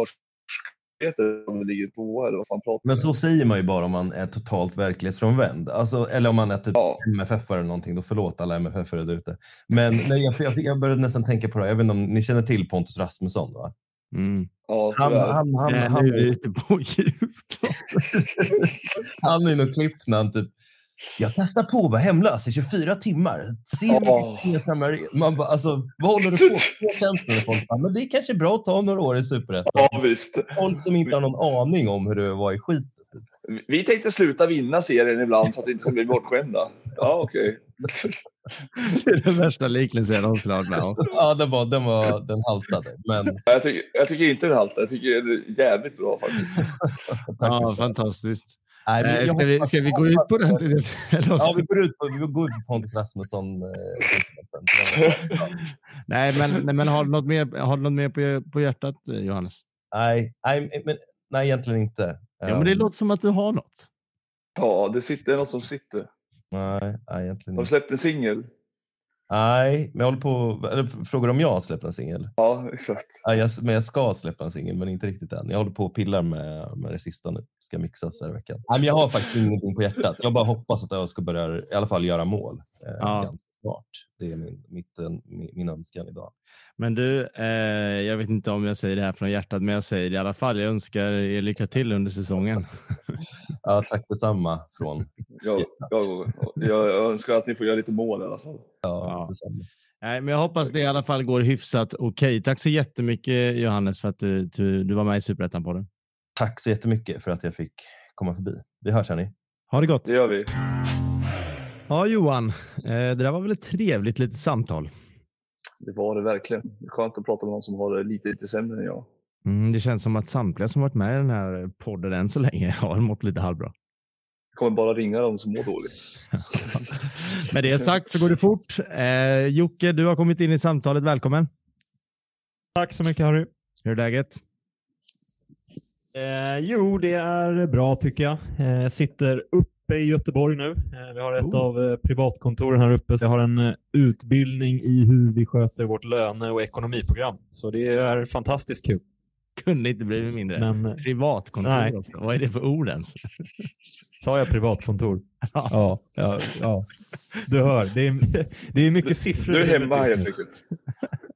ligger tvåa eller vad fan pratar Men så säger man ju bara om man är totalt verklighetsfrånvänd. Alltså, eller om man är typ Ja. MFF eller någonting. Då förlåt alla MFF där ute. Men nej, jag, jag, jag började nästan tänka på det. Jag vet inte om ni känner till Pontus Rasmusson? Va? Mm. Ja, Han, han, han, Nej, han, nu är ute på djupt. han är nog klippt när han typ jag testar på att vara hemlös i 24 timmar. Se hur mycket jag samlar in." Man bara, alltså, vad håller du på med? När folk bara, men det är kanske bra att ta några år i Superettan. Ja, visst. Folk som inte har någon aning om hur det var i skit. Vi tänkte sluta vinna serien ibland så att vi inte ska bli bortskämda. Ja, okej. Det är den värsta liknelsen jag någonsin har med om. Ja, den, var, den, var, den haltade. Men Jag tycker, jag tycker inte det haltar. Jag tycker det är jävligt bra faktiskt. Ja, fantastiskt. Nej, men Eh, Ska vi, ska vi gå ut på den? Ja, vi går ut på, vi går ut på Pontus Rasmusson. Eh, Nej, men, nej, men har du något mer, har du något mer på, på hjärtat, Johannes? nej, nej, men, nej, egentligen inte. Ja, men det Ehm, låter som att du har något. Ja, det, sitter, det är något som sitter. Nej, nej, egentligen Har du släppt en singel? Nej, men jag håller på... Eller, frågar du om jag har släppt en singel? Ja, exakt. Ja, jag, men jag ska släppa en singel, men inte riktigt än. Jag håller på och pillar med, med det sista nu. Ska mixas här i veckan. Nej, men jag har faktiskt ingenting på hjärtat. Jag bara hoppas att jag ska börja i alla fall göra mål eh, Ja. ganska snart. Det är min, mitt, min, min önskan idag. Men du, eh, jag vet inte om jag säger det här från hjärtat, men jag säger det i alla fall. Jag önskar er lycka till under säsongen. Ja, tack detsamma från Jag, jag, jag, önskar att ni får göra lite mål i alla fall. ja, Ja. detsamma. Nej, men jag hoppas det i alla fall går hyfsat okej. Tack så jättemycket Johannes för att du, du, du var med i Superettan på det. Tack så jättemycket för att jag fick komma förbi. Vi hörs hörni. Ha det gott. Det gör vi. Ja, Johan, eh, det där var väl ett trevligt litet samtal. Det var det verkligen. Det är skönt att prata med någon som har det lite, lite sämre än jag. Mm, det känns som att samtliga som varit med i den här podden än så länge har mått lite halvbra. Jag kommer bara ringa dem som mår dåligt. Med det sagt så går det fort. Eh, Jocke, du har kommit in i samtalet. Välkommen. Tack så mycket Harry. Hur är läget? Eh, jo, det är bra tycker jag. Eh, jag sitter upp uppe i Göteborg nu. Eh, vi har ett Oh. av eh, privatkontoren här uppe. Så jag har en eh, utbildning i hur vi sköter vårt löne och ekonomiprogram. Så det är fantastiskt kul. Kunde inte blivit mindre. Men Privatkontor Nej. också. Vad är det för ord ens? sa jag privatkontor? Ja. Ja, ja, ja. Du hör, det är, det är mycket siffror. Du är hemma helt enkelt.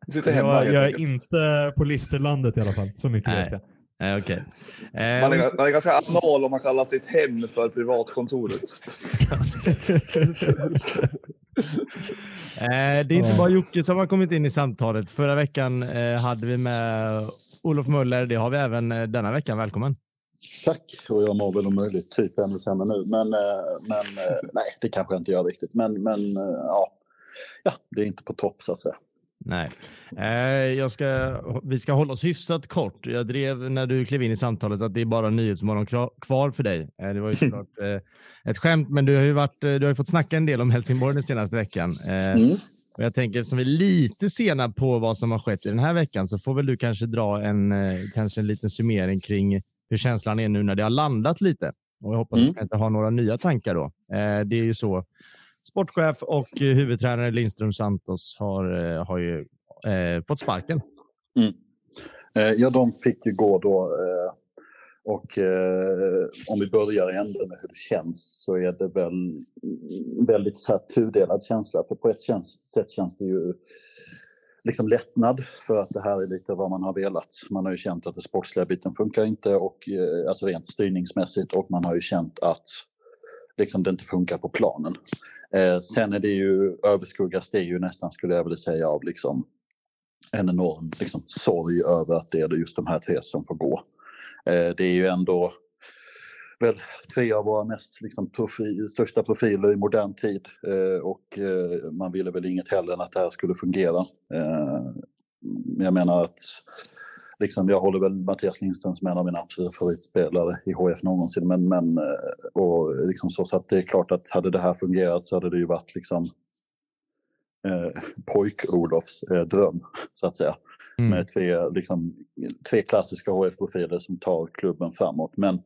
Du sitter hemma Jag, jag är inte på Listerlandet i alla fall. Så mycket Nej. vet jag. Nej, okej. Man är, man är ganska anal om man kallar sitt hem för privatkontoret. Eh, det är inte bara Jocke som har kommit in i samtalet. Förra veckan eh, hade vi med Olof Möller. Det har vi även eh, denna veckan. Välkommen. Tack, och jag mår väl om möjligt typ ännu sämre nu. Men, men nej, det kanske jag inte gör riktigt. Men, men ja. ja, det är inte på topp så att säga. Nej, eh, ska, vi ska hålla oss hyfsat kort. Jag drev när du klev in i samtalet att det är bara Nyhetsmorgon kvar för dig. Eh, det var ju såklart eh, ett skämt, men du har ju, varit, eh, du har fått snacka en del om Helsingborg den senaste veckan. Mm. och jag tänker, som vi är lite sena på vad som har skett i den här veckan, så får väl du kanske dra en, kanske en liten summering kring hur känslan är nu när det har landat lite. Och jag hoppas Mm. att du inte har några nya tankar då. Det är ju så. Sportchef och eh, huvudtränare Lindström Santos har, eh, har ju eh, fått sparken. Mm. Eh, ja, de fick ju gå då. Eh, och eh, om vi börjar i änden med hur det känns så är det väl väldigt så här tudelad känsla. För på ett sätt känns det ju liksom lättnad för att det här är lite vad man har velat. Man har ju känt att den sportsliga biten funkar inte och eh, alltså rent styrningsmässigt och man har ju känt att liksom det inte funkar på planen. Eh, sen är det ju överskuggas det ju nästan skulle jag vilja säga av liksom en enorm liksom, sorg över att det är just de här tre som får gå. Eh, det är ju ändå väl tre av våra mest liksom, profi, största profiler i modern tid eh, och eh, man ville väl inget hellre än att det här skulle fungera. Eh, jag menar att liksom, jag håller väl Mattias Lindström som en av mina absoluta favoritspelare i HF någonsin. Men, men, eh, och liksom så, så att det är klart att hade det här fungerat så hade det ju varit liksom eh, pojk-Olofs eh, dröm, så att säga. Mm. Med tre, liksom, tre klassiska HF-profiler som tar klubben framåt. Men,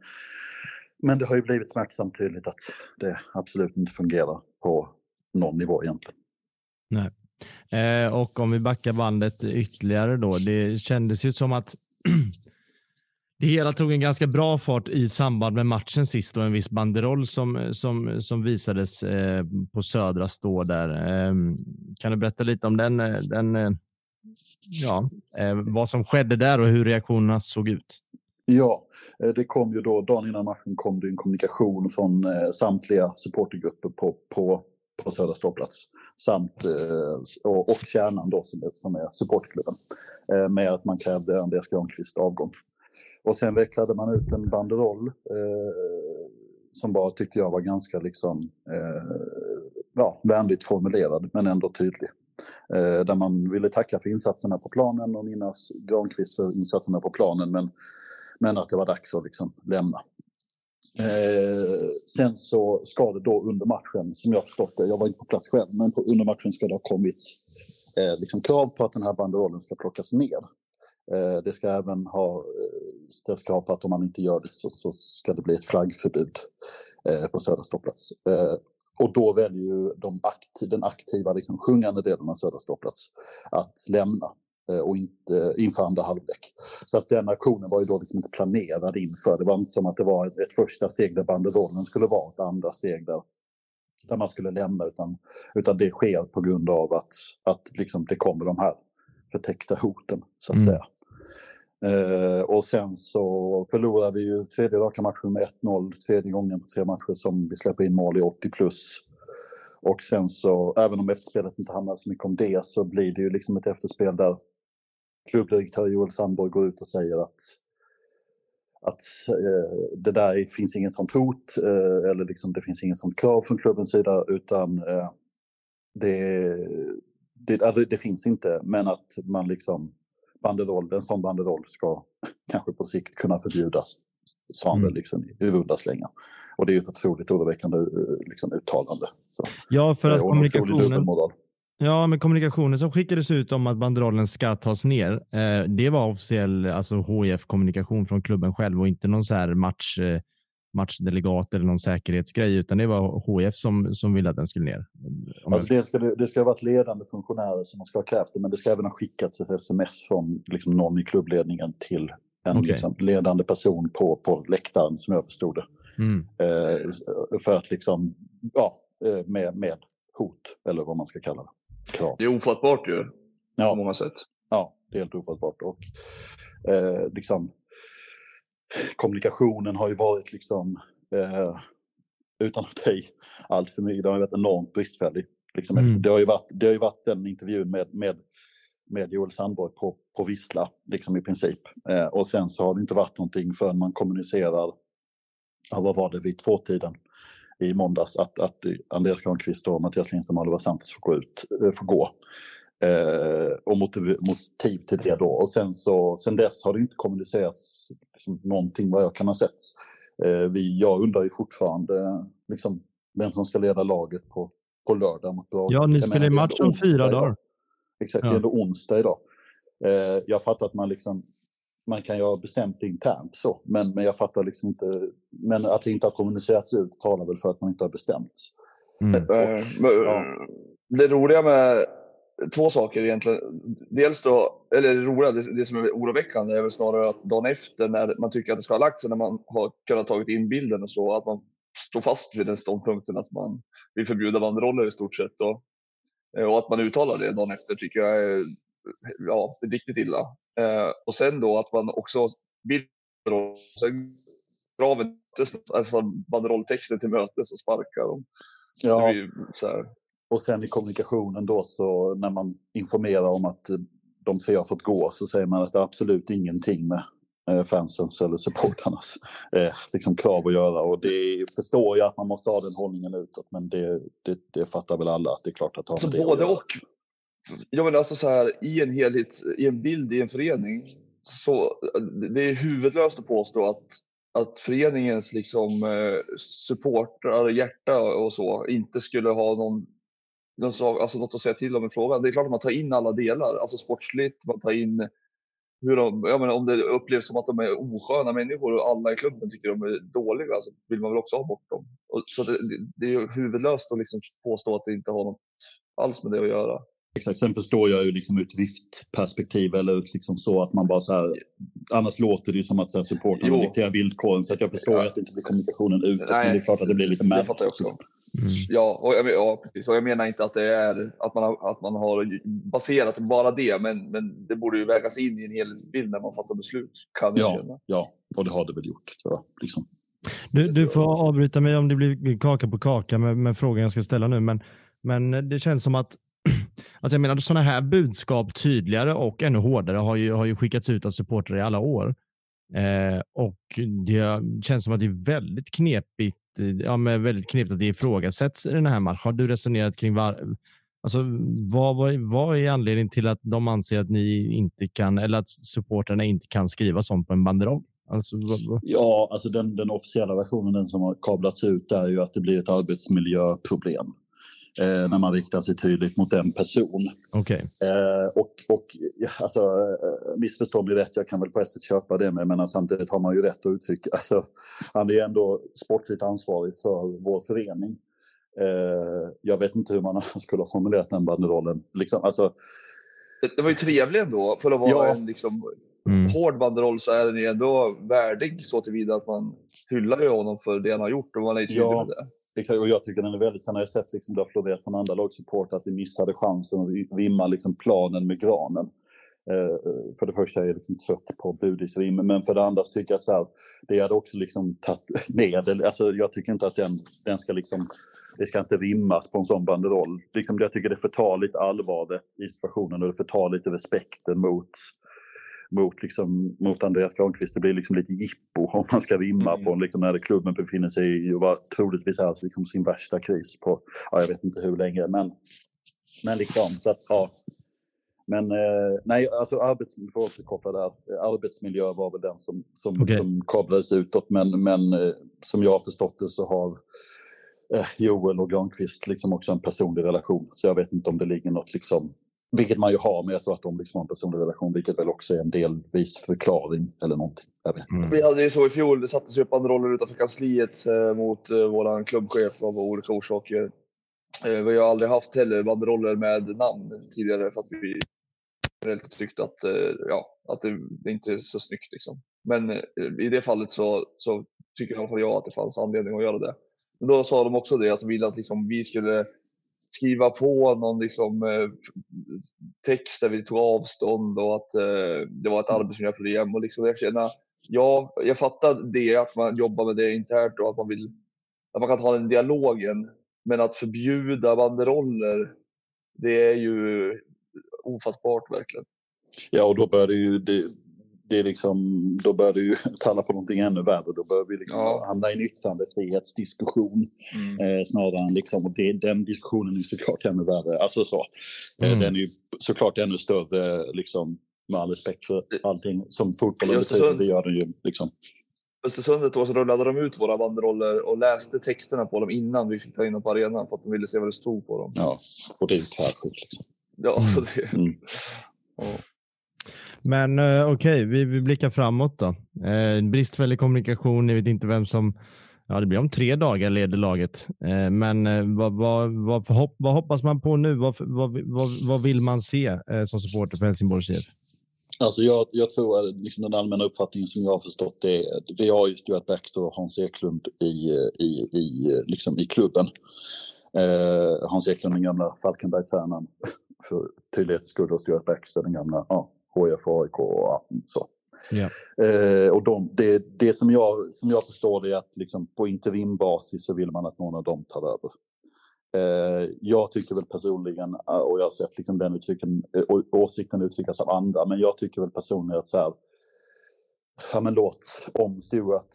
men det har ju blivit smärtsamt tydligt att det absolut inte fungerar på någon nivå egentligen. Eh, och om vi backar bandet ytterligare då. Det kändes ju som att det hela tog en ganska bra fart i samband med matchen sist och en viss banderoll som, som, som visades eh, på Södra stå där. Eh, kan du berätta lite om den, eh, den eh, ja, eh, vad som skedde där och hur reaktionerna såg ut? Ja, eh, det kom ju då, dagen innan matchen kom det en kommunikation från eh, samtliga supportergrupper på, på, på Södra ståplats. Samt, eh, och, och kärnan då som är, som är supportklubben. Eh, med att man krävde Andreas Granqvist avgång. Och sen vecklade man ut en banderoll eh, som bara tyckte jag var ganska liksom, eh, ja, vänligt formulerad men ändå tydlig. Eh, där man ville tacka för insatserna på planen och minnas Granqvist för insatserna på planen men, men att det var dags att liksom lämna. Eh, Sen så ska det då under matchen, som jag förstått det, jag var inte på plats själv, men på, under matchen ska det ha kommit eh, liksom krav på att den här banderollen ska plockas ner. Eh, det ska även ha eh, ställts krav på att om man inte gör det så, så ska det bli ett flaggförbud eh, på Södra ståplats. Eh, och då väljer ju de akti- den aktiva liksom, sjungande delen av Södra ståplats att lämna och inte inför andra halvlek. Så att den aktionen var ju då liksom inte planerad inför. Det var inte som att det var ett, första steg där banderollen skulle vara, ett andra steg där, där man skulle lämna, utan, utan det sker på grund av att, att liksom det kommer de här förtäckta hoten, så att Mm. säga. Eh, och sen så förlorar vi ju tredje raka matchen med 1-0, tredje gången på tre matcher som vi släpper in mål i 80 plus. Och sen så, även om efterspelet inte handlar så mycket om det, så blir det ju liksom ett efterspel där klubbdirektör Joel Sandborg går ut och säger att att eh, det där finns ingen sånt hot eh, eller liksom det finns ingen sånt krav från klubbens sida utan eh, det, det, alltså det finns inte men att man liksom banderoll, en sån banderoll ska kanske på sikt kunna förbjudas sa han Mm. liksom i runda slängar. Och det är ju ett otroligt oroväckande eh, liksom, uttalande. Så. Ja, för att kommunikationen. Ja, men kommunikationen som skickades ut om att banderollen ska tas ner, eh, det var officiell alltså HIF-kommunikation från klubben själv och inte någon så här match, eh, matchdelegat eller någon säkerhetsgrej, utan det var HIF som, som ville att den skulle ner. Om Alltså det, ska, det ska ha varit ledande funktionärer som man ska ha krävt det, men det ska även ha skickats ett sms från liksom, någon i klubbledningen till en Okej. liksom, ledande person på, på läktaren som jag förstod det. Mm. Eh, för att liksom, ja, eh, med, med hot eller vad man ska kalla det. Krav. Det är ofattbart ju, på Ja, många sätt. ja, det är helt ofattbart. Och eh, liksom, kommunikationen har ju varit liksom, eh, utan att i allt för mycket, det har varit enormt bristfällig. Liksom Mm. efter, det, har ju varit, det har ju varit den intervjun med, med, med Joel Sandborg på, på Vissla, liksom i princip. Eh, och sen så har det inte varit någonting förrän man kommunicerar, ja, vad var det, vid tvåtiden i måndags, att, att Andreas Granqvist och Mattias Lindström och Oliver Santos får gå ut, eh, får gå. Eh, och motiv, motiv till det då. Och sen, så, sen dess har det inte kommunicerats liksom, någonting vad jag kan ha sett. Eh, vi, jag undrar ju fortfarande liksom, vem som ska leda laget på, på lördag mot. Ja, ni spelar match om fyra idag. dagar. Exakt, Ja. det är onsdag idag. Eh, jag fattar att man liksom man kan ju ha bestämt det internt så, men, men jag fattar liksom inte, men att det inte har kommunicerats ut talar väl för att man inte har bestämt. Mm. Eh, men, Ja. Det roliga med två saker egentligen. Dels då, eller det roliga, det, det som är oroväckande är väl snarare att dagen efter när man tycker att det ska ha lagt sig, när man har kunnat tagit in bilden och så, att man står fast vid den ståndpunkten att man vill förbjuda banderoller i stort sett. Och, eh, och att man uttalar det dagen efter tycker jag är, ja, riktigt illa. Eh, och sen då att man också sen kraven, alltså banderolltexten till mötes och sparkar dem. Ja, ju så här, och sen i kommunikationen då så när man informerar om att eh, de tre har fått gå så säger man att det är absolut ingenting med eh, fansens eller supportrarnas eh, liksom krav att göra. Och det förstår jag att man måste ha den hållningen utåt, men det, det, det fattar väl alla att det är klart att har Alltså både och. Jag menar alltså så här, i en helhet, i en bild i en förening, så det är huvudlöst att påstå att, att föreningens liksom eh, supportrar, hjärta och så inte skulle ha någon, någon sak, alltså något att säga till om i frågan. Det är klart att man tar in alla delar, alltså sportsligt, man tar in hur de, ja, men om det upplevs som att de är osköna människor och alla i klubben tycker de är dåliga så vill man väl också ha bort dem. Och, så det, det- är huvudlöst att liksom påstå att det inte har något alls med det att göra. Exakt. Sen förstår jag ju liksom ur ett viftperspektiv eller ut liksom så att man bara så här. Annars låter det ju som att så här, Jo. dikterar villkoren så att jag förstår ju att det inte blir kommunikationen. Nej, Men det är klart att det blir lite märkligt. Mm. Ja, och jag, ja, precis. Och jag menar inte att det är att man har, att man har baserat bara det, men, men det borde ju vägas in i en helhetsbild när man fattar beslut. Kan Ja, känna. ja, och det har det väl gjort. Så, liksom. Du, du får avbryta mig om det blir kaka på kaka med, med frågan jag ska ställa nu, men, men det känns som att alltså jag menar, sådana här budskap tydligare och ännu hårdare har ju, har ju skickats ut av supportrar i alla år. Eh, och det känns som att det är väldigt knepigt, ja, men väldigt knepigt att det ifrågasätts i den här matchen. Har du resonerat kring var, alltså, vad, vad, vad är anledningen till att de anser att ni inte kan, eller att supportrarna inte kan skriva sånt på en banderoll? Alltså, vad, vad? Ja, alltså den, den officiella versionen, den som har kablats ut, är ju att det blir ett arbetsmiljöproblem. Eh, när man riktar sig tydligt mot en person. Okej. Eh, och, och alltså, eh, missförstå mig rätt, jag kan väl på ett sätt köpa det med, men samtidigt har man ju rätt att uttrycka. Alltså, han är ändå sportligt ansvarig för vår förening. Eh, jag vet inte hur man skulle ha formulerat den banderollen. Liksom, alltså, Det, det var ju trevligt ändå. För att vara Ja. en liksom, Mm. hård banderoll så är den ju ändå värdig så tillvida att man hyllar ju honom för det han har gjort och man är ju tydlig Ja. med det. Exakt, och jag tycker den är väldigt, sen har jag sett liksom, det har florerat från andra lagsupport att vi missade chansen att vimma liksom, planen med granen. Eh, för det första är jag liksom trött på budisrim, men för det andra så tycker jag så här, det hade också liksom tagit ner, alltså jag tycker inte att den, den ska liksom, det ska inte rimmas på en sån banderoll. Liksom, jag tycker det förtar lite allvaret i situationen och det förtar lite respekten mot mot, liksom, mot Andreas Granqvist. Det blir liksom lite jippo om man ska rimma Mm. på liksom, när klubben befinner sig i och var troligtvis är liksom sin värsta kris på, ja, jag vet inte hur länge, men, men liksom så att, ja. Men eh, nej, alltså arbets, för att återkoppla där, eh, arbetsmiljö var väl den som, som, Okej. som kablades utåt, men, men eh, som jag har förstått det så har eh, Joel och Granqvist liksom också en personlig relation. Så jag vet inte om det ligger något liksom vilket man ju har, men jag tror att de liksom har en personlig relation, vilket väl också är en delvis förklaring eller någonting. Jag vet mm. Vi hade ju så i fjol, det sattes upp banderoller utanför kansliet eh, mot eh, vår klubbchef av olika orsaker. Eh, vi har aldrig haft heller banderoller med namn tidigare för att vi generellt tyckte att, eh, ja, att det, det inte är så snyggt. Liksom. Men eh, i det fallet så, så tycker i alla fall jag att det fanns anledning att göra det. Men då sa de också det att de ville att liksom, vi skulle skriva på någon liksom, eh, text där vi tog avstånd och att eh, det var ett arbetsmiljöproblem. Och liksom, jag, känner, ja, jag fattar det, att man jobbar med det internt och att man vill att man kan ha den dialogen. Men att förbjuda banderoller, det är ju ofattbart verkligen. Ja, och då börjar det ju, det, det är liksom, då börjar det ju talla på någonting ännu värre. Då börjar vi liksom Ja. hamna i en yttrandefrihetsdiskussion Mm. eh, snarare än liksom, och det, den diskussionen är såklart ännu värre. Alltså så. Eh, Mm. Den är ju såklart ännu större, liksom, med all respekt för allting som fotbollen betyder. Det gör den ju liksom. Östersundet då så rullade de ut våra banderoller och läste texterna på dem innan vi fick ta in dem på arenan för att de ville se vad det stod på dem. Ja, och det är ju tvärskit. Liksom. Ja, Mm. det, Mm. ja. Men eh, okej, vi, vi blickar framåt då. Eh, bristfällig kommunikation, ni vet inte vem som, ja det blir om tre dagar leder laget. Eh, men eh, vad, vad, vad, hopp, vad hoppas man på nu? Vad, vad, vad, vad vill man se eh, som supporter för Helsingborgs IF? Alltså jag, jag tror att liksom den allmänna uppfattningen som jag har förstått det är att vi har ju Stuart Baxter och Hans Eklund i, i, i, liksom i klubben. Eh, Hans Eklund den gamla Falkenbergstjärnan, för tydlighets skull och Stuart Baxter den gamla ja, HIF, AIK och så. Ja. Eh, och de, det, det som, jag, som jag förstår det är att liksom på interimbasis så vill man att någon av dem tar över. Eh, jag tycker väl personligen, eh, och jag har sett liksom den uttrycken, eh, å- åsikten uttryckas av andra, men jag tycker väl personligen att så här, ja men låt, om Stuart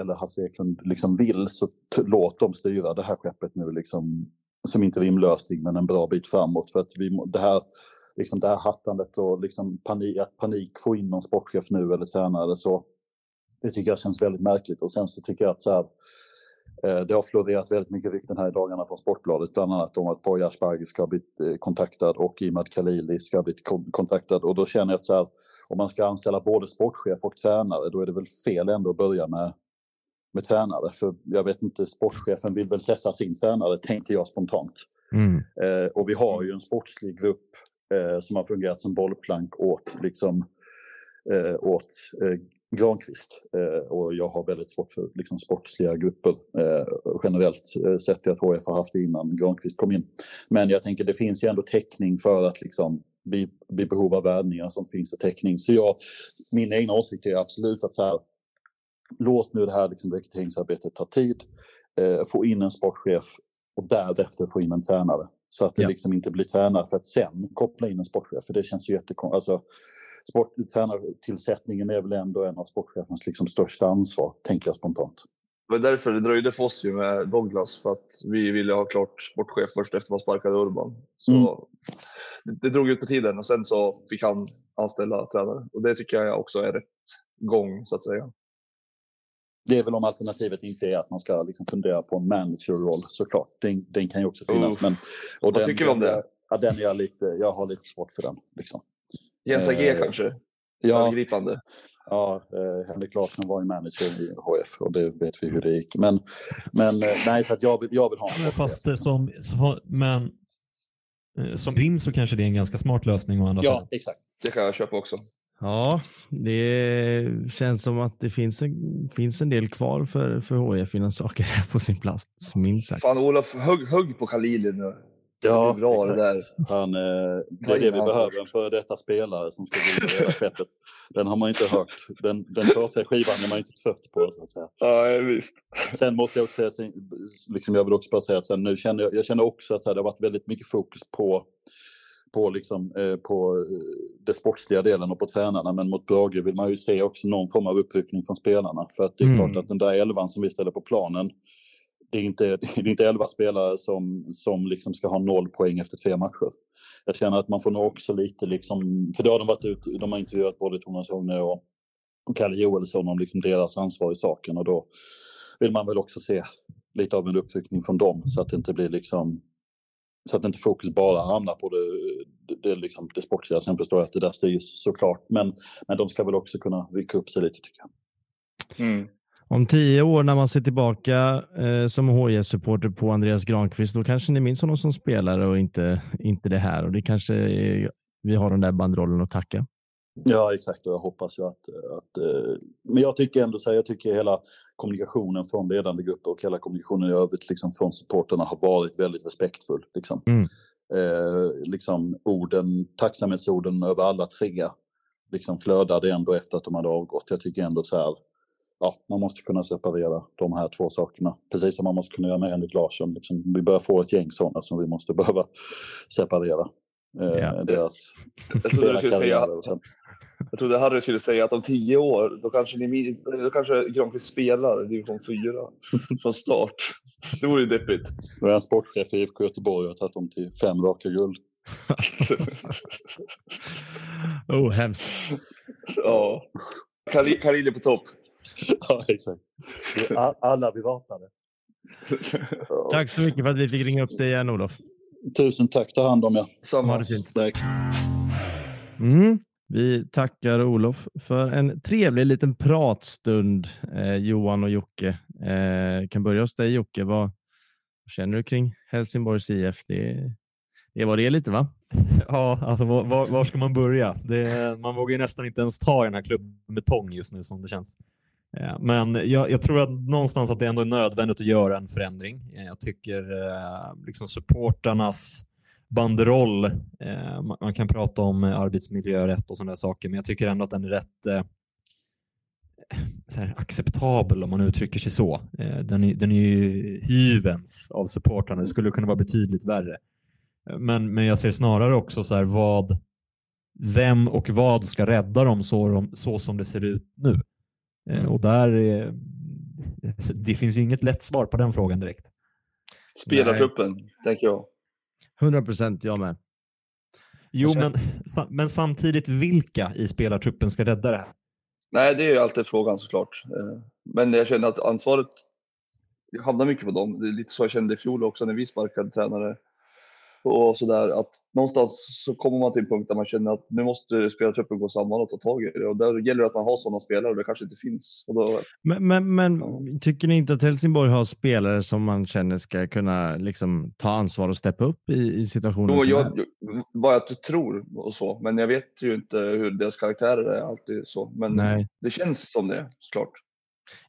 eller Hasse Eklund liksom vill, så låt dem styra det här skeppet nu liksom som interimlösning, men en bra bit framåt. För att vi, det här, liksom det här hattandet och liksom panik, att panik få in någon sportchef nu eller tränare eller så, det tycker jag känns väldigt märkligt. Och sen så tycker jag att så här, eh, det har florerat väldigt mycket rykten här i dagarna från Sportbladet, bland annat om att Poya Asbaghi ska ha blivit eh, kontaktad och Imad Khalili ska ha blivit kon- kontaktad. Och då känner jag att så här, om man ska anställa både sportchef och tränare, då är det väl fel ändå att börja med, med tränare. För jag vet inte, sportchefen vill väl sätta sin tränare, tänker jag spontant. Mm. Eh, och vi har ju en sportslig grupp eh, som har fungerat som bollplank åt, liksom, eh, åt eh, Granqvist. Eh, och jag har väldigt svårt för liksom, sportsliga grupper eh, generellt eh, sett Jag tror jag har haft det innan Granqvist kom in. Men jag tänker det finns ju ändå täckning för att liksom, vid, vid behov av värvningar som finns det täckning. Så jag, min egna åsikt är absolut att så här, låt nu det här liksom, rekryteringsarbetet ta tid. Eh, få in en sportchef och därefter få in en tränare. Så att det Ja. liksom inte blir tränare för att sen koppla in en sportchef. För det känns ju jättekonstigt. Alltså, sport, tränartillsättningen är väl ändå en av sportchefens liksom största ansvar, tänker jag spontant. Det var därför det dröjde för oss ju med Douglas, för att vi ville ha klart sportchef först efter man sparkade Urban. Så Mm. det, det drog ut på tiden och sen så fick han anställa tränare. Och det tycker jag också är rätt gång, så att säga. Det är väl om alternativet inte är att man ska liksom fundera på en managerroll såklart. Den, den kan ju också finnas. Men, och Vad tycker vi om det? Ja, den är jag, lite, jag har lite svårt för den. Liksom. Jens Agé Eh, kanske? Ja, Övergripande. ja eh, Henrik Larsson var ju manager i HF och det vet vi hur det gick. Men, men eh, nej, för att jag vill, jag vill ha en Men. Fast som, som, men, eh, som rim så kanske det är en ganska smart lösning å andra Ja, sidan. exakt. Det kan jag köpa också. Ja, det känns som att det finns en, finns en del kvar för, för HIF innan saker är på sin plats, minst sagt. Fan Olof, hugg, hugg på Khalili nu. Ja, det är bra det där. Han, eh, det är det vi behöver, en före detta spelare som ska i hela skeppet. Den har man inte hört. Den, den trasiga skivan är man inte trött på. Så att säga. Ja, visst. Sen måste jag också säga, liksom jag vill också bara säga att sen nu känner jag, jag känner också att så här, det har varit väldigt mycket fokus på på, liksom, eh, på eh, det sportsliga delen och på tränarna. Men mot Brage vill man ju se också någon form av uppryckning från spelarna. För att det är Mm. klart att den där elvan som vi ställer på planen, det är inte, det är inte elva spelare som, som liksom ska ha noll poäng efter tre matcher. Jag känner att man får nog också lite, liksom, för då har de varit ut, de har intervjuat både Thomas Rogne och och Kalle Joelsson om liksom deras ansvar i saken och då vill man väl också se lite av en uppryckning från dem så att det inte blir liksom så att inte fokus bara hamnar på det, det är liksom det sportsliga. Sen förstår jag att det där styrs såklart. Men, men de ska väl också kunna rycka upp sig lite tycker jag. Mm. Om tio år när man ser tillbaka eh, som HIF-supporter på Andreas Granqvist, då kanske ni minns honom som spelare och inte, inte det här. Och det kanske är, vi har den där bandrollen att tacka. Ja, exakt. Och jag hoppas ju att... att eh, men jag tycker ändå så här, jag tycker hela kommunikationen från ledande grupper och hela kommunikationen i övrigt liksom från supporterna har varit väldigt respektfull. Liksom. Mm. Eh, liksom orden, tacksamhetsorden över alla tre liksom flödade ändå efter att de hade avgått. Jag tycker ändå så här, ja, man måste kunna separera de här två sakerna. Precis som man måste kunna göra med Henrik Larsson. Liksom, vi börjar få ett gäng sådana som vi måste behöva separera. Eh, Ja. Deras Jag trodde du skulle säga, jag trodde Harry skulle säga att om tio år, då kanske, ni, då kanske Granqvist spelar division 4 från start. Det vore ju deppigt. Nu är han sportchef i IFK Göteborg och har tagit dem till fem raka guld. Oh, hemskt. ja. Är på topp. ja, exakt. Alla vi vaknade. Tack så mycket för att vi fick ringa upp dig igen, Olof. Tusen tack, ta hand om er. Ha Samma. det fint. Tack. Mm. Vi tackar Olof för en trevlig liten pratstund, eh, Johan och Jocke. Eh, kan börja hos dig Jocke. Vad, känner du kring Helsingborgs IF? Det, det är vad det är lite va? Ja, alltså, var, var, ska man börja? Det, man vågar ju nästan inte ens ta i den här klubben med tång just nu som det känns. Ja, Men jag, jag tror att någonstans att det ändå är nödvändigt att göra en förändring. Eh, jag tycker eh, liksom supportarnas banderoll, eh, man, man kan prata om eh, arbetsmiljörätt och sådana där saker, men jag tycker ändå att den är rätt eh, så här, acceptabel om man uttrycker sig så. Eh, Den är, den är ju hyvens av supportrarna. Det skulle kunna vara betydligt värre. Men, men jag ser snarare också så här vad, vem och vad ska rädda dem så, så som det ser ut nu. Eh, Och där är, det finns ju inget lätt svar på den frågan direkt. Spelartruppen, tänker jag. 100 procent, jag med. Jo, sen- men, men samtidigt vilka i spelartruppen ska rädda det här? Nej, det är ju alltid frågan såklart. Eh, Men jag känner att ansvaret hamnar mycket på dem. Det är lite så jag kände i fjol också när vi sparkade tränare och sådär. Att någonstans så kommer man till en punkt där man känner att nu måste spelartruppen gå samman och ta tag i det. Och där gäller det att man har sådana spelare och det kanske inte finns. Och då, Men, men, men tycker ni inte att Helsingborg har spelare som man känner ska kunna liksom, ta ansvar och steppa upp i, i situationer? då som jag, jag, vad jag tror och så. Men jag vet ju inte hur deras karaktärer är alltid så. Men Nej. det känns som det såklart.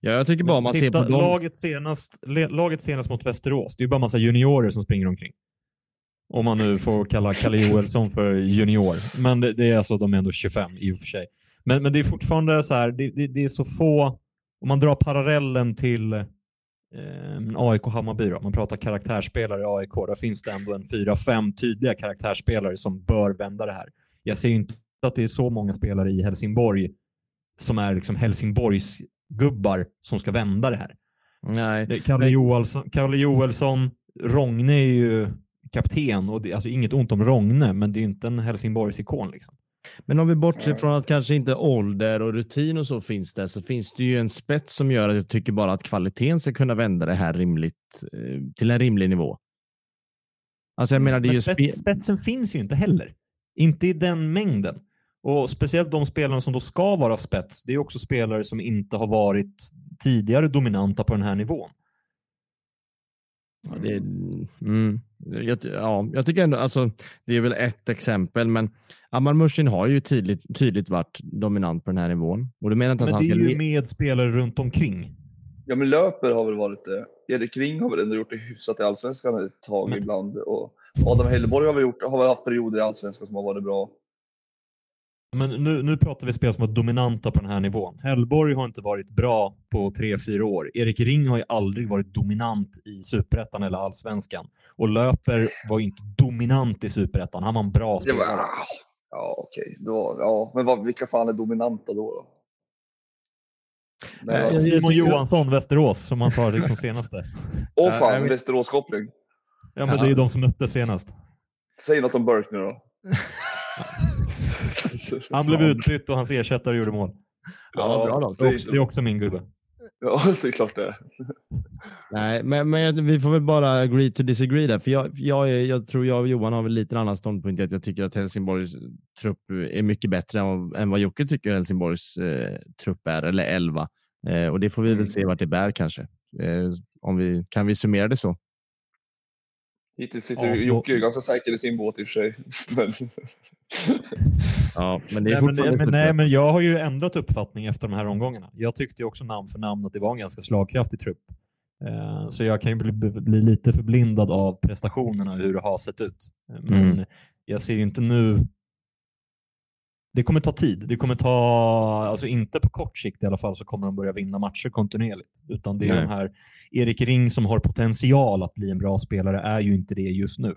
Ja, jag tycker bara man ser Titta, på dem. laget, senast, laget senast mot Västerås, det är ju bara massa juniorer som springer omkring. Om man nu får kalla Kalle Joelsson för junior. Men det, det är alltså, de är ändå 25 i och för sig. Men, men det är fortfarande så här, det, det, det är så få, om man drar parallellen till eh, AIK Hammarby då, man pratar karaktärsspelare i AIK, där finns det ändå en fyra, fem tydliga karaktärsspelare som bör vända det här. Jag ser inte att det är så många spelare i Helsingborg som är liksom Helsingborgs gubbar som ska vända det här. Nej. Är Kalle Joelsson, Kalle Joelsson, Rogne är ju kapten och det, alltså inget ont om Rogne, men det är ju inte en Helsingborgs ikon liksom. Men om vi bortser från att kanske inte ålder och rutin och så finns där, så finns det ju en spets som gör att jag tycker bara att kvaliteten ska kunna vända det här rimligt eh, till en rimlig nivå. Alltså jag menar, det är Men ju spet, spe- spetsen finns ju inte heller. Inte i den mängden. Och speciellt de spelarna som då ska vara spets, det är också spelare som inte har varit tidigare dominanta på den här nivån. Ja, det är, mm, jag, ja, jag tycker ändå, alltså, det är väl ett exempel, men Amar Mushin har ju tydligt, tydligt varit dominant på den här nivån. Och du menar inte att Men han det ska... är ju med spelare runt omkring. Ja, men Löper har väl varit det. Erik Ring har väl ändå gjort det hyfsat i allsvenskan ett tag Men- ibland. Och Adam Helleborg har väl, gjort, har väl haft perioder i allsvenskan som har varit bra. Men nu, nu pratar vi spel som är dominanta på den här nivån. Hellborg har inte varit bra på tre fyra år. Erik Ring har ju aldrig varit dominant i superettan eller allsvenskan. Och Löper var ju inte dominant i superettan. Han var en bra spelare. var, ja, okej. Då- Ja, men vad, vilka fan är dominanta då? då? Nej, jag- Simon Johansson, Västerås, som man tar liksom senaste. Åh jag fan, vet- Västerås-koppling. Ja, men Ja. det är ju de som möttes senast. Säg något om Burke nu då. Han blev utbytt och hans ersättare gjorde mål. Ja, bra lag. Det är också, det är också min gubbe. Ja, det är klart det. Nej, men, men vi får väl bara agree to disagree där. För jag, jag, är, jag tror jag och Johan har väl lite annan ståndpunkt. Att jag tycker att Helsingborgs trupp är mycket bättre än, än vad Jocke tycker Helsingborgs eh, trupp är, eller elva. Eh, och det får vi Mm. väl se vart det bär kanske. Eh, om vi, kan vi summera det så? Hittills sitter Ja, Jocke ju ganska säker i sin båt i och för sig. Men... Ja, men det är Nej men, fortfarande men, nej, men jag har ju ändrat uppfattning efter de här omgångarna. Jag tyckte ju också namn för namn att det var en ganska slagkraftig trupp. Eh, Så jag kan ju bli, bli lite förblindad av prestationerna och hur det har sett ut. Eh, Men Mm. jag ser ju inte nu... Det kommer ta tid. Det kommer ta, alltså inte på kort sikt i alla fall, så kommer de börja vinna matcher kontinuerligt. Utan det är Nej. de här, Erik Ring som har potential att bli en bra spelare är ju inte det just nu.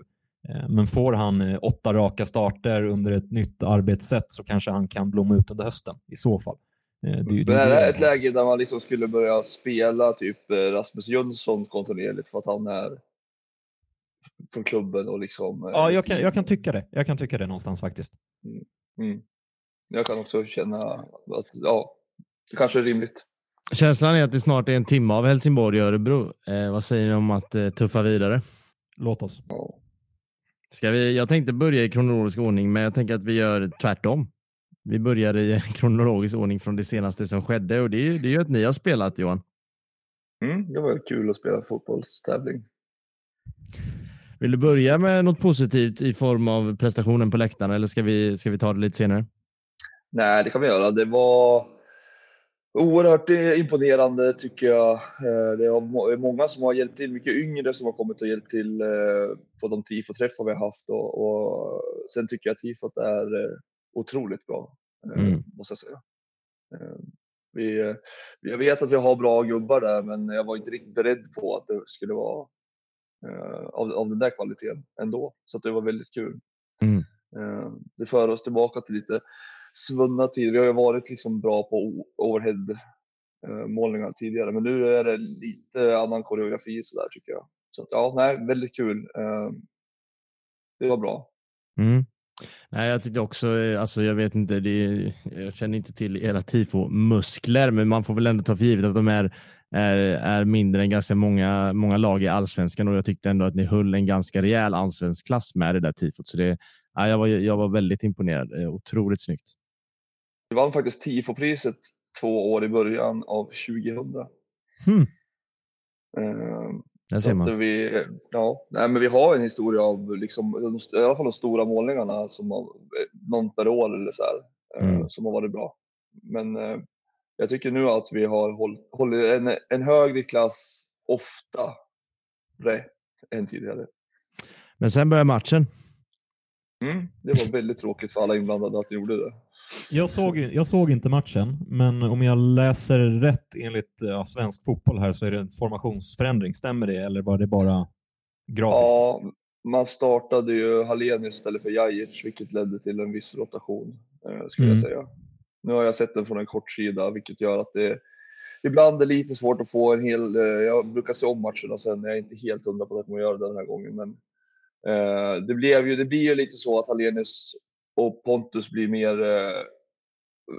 Eh, Men får han eh, åtta raka starter under ett nytt arbetssätt så kanske han kan blomma ut under hösten i så fall. Eh, Det, är ju- Det det- är ett läge där man liksom skulle börja spela typ Rasmus Jönsson kontinuerligt för att han är från klubben och liksom. Ja, jag kan, jag kan tycka det. Jag kan tycka det någonstans faktiskt. Mm. Jag kan också känna att ja, det kanske är rimligt. Känslan är att det snart är en timme av Helsingborg och Örebro. Eh, vad säger ni om att eh, tuffa vidare? Låt oss. Ja. Ska vi, jag tänkte börja i kronologisk ordning, men jag tänker att vi gör tvärtom. Vi börjar i kronologisk ordning från det senaste som skedde och det är, det är ju att ni har spelat Johan. Mm, det var kul att spela fotbollstävling. Vill du börja med något positivt i form av prestationen på läktaren eller ska vi, ska vi ta det lite senare? Nej, det kan vi göra. Det var oerhört imponerande tycker jag. Eh, Det är må- många som har hjälpt till, mycket yngre som har kommit och hjälpt till eh, på de tifoträffar vi har haft och, och sen tycker jag att tifot är eh, otroligt bra, Mm. måste jag säga. Vi, jag vet att vi har bra gubbar där, men jag var inte riktigt beredd på att det skulle vara av, av den där kvaliteten ändå. Så att det var väldigt kul. Mm. Det för oss tillbaka till lite svunna tider. Vi har ju varit liksom bra på overhead eh, målningar tidigare, men nu är det lite annan koreografi så där tycker jag. Så att, ja, nej, väldigt kul. Ehm, det var bra. Mm. Nej, jag tyckte också, eh, alltså jag vet inte, det är, jag känner inte till era tifo-muskler, men man får väl ändå ta för givet att de är, är, är mindre än ganska många, många lag i allsvenskan och jag tyckte ändå att ni höll en ganska rejäl allsvensk klass med det där tifot. Så det, ja, jag, var, jag var väldigt imponerad. Eh, otroligt snyggt. Vi vann faktiskt tifo-priset två år i början av 2000. Hmm. Eh, Där ser man. vi, ja, nej, men vi har en historia av liksom, i alla fall de stora målningarna som har, någon per år eller så här, eh, Mm. som har varit bra. Men eh, jag tycker nu att vi har hållit, hållit en, en högre klass oftare än tidigare. Men sen börjar matchen. Mm, det var väldigt tråkigt för alla inblandade att ni gjorde det. Jag såg, jag såg inte matchen, men om jag läser rätt enligt ja, svensk fotboll här så är det en formationsförändring. Stämmer det eller var det bara grafiskt? Ja, man startade ju Hallenius istället för Jajic, vilket ledde till en viss rotation, eh, skulle Mm. jag säga. Nu har jag sett den från en kort sida, vilket gör att det ibland är lite svårt att få en hel... Eh, jag brukar se om matcherna sen, jag är inte helt hundra på att jag kommer göra det den här gången, men eh, det, blev ju, det blir ju lite så att Hallenius och Pontus blir mer eh,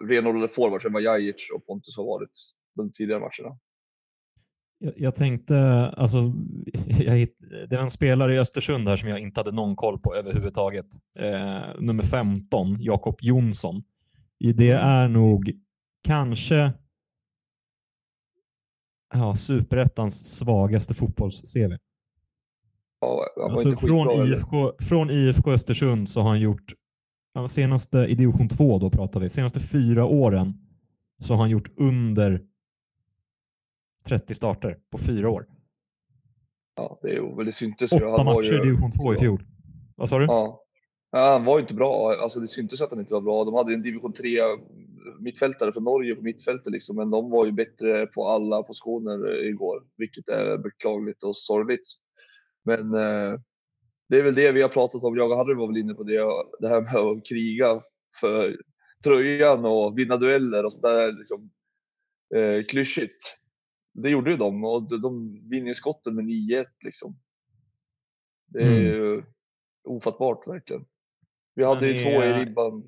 renodlade forwards än vad Jajic och Pontus har varit de tidigare matcherna. Jag, jag tänkte, alltså, jag hitt, det är en spelare i Östersund här som jag inte hade någon koll på överhuvudtaget. Eh, nummer 15, Jakob Jonsson. Det är nog kanske ja, superettans svagaste fotbolls-CV. Alltså från. IFK, från IFK Östersund så har han gjort, senaste, i division 2 då pratar vi, senaste fyra åren så har han gjort under 30 starter på fyra år. Ja, det, är det syntes. Åtta Han var matcher ju- i division 2 i fjol. Vad sa du? Ja. ja, han var ju inte bra. Alltså, det syntes att han inte var bra. De hade en division 3 mittfältare från Norge på mittfältet, liksom, men de var ju bättre på alla positioner igår, vilket är beklagligt och sorgligt. Men eh, det är väl det vi har pratat om. Jag och Harry var väl inne på det, det här med att kriga för tröjan och vinna dueller och sådär liksom, eh, klyschigt. Det gjorde ju de och de, vinner skotten med 9-1 liksom. Det är Mm. ju ofattbart verkligen. Vi hade Men ju två i ribban.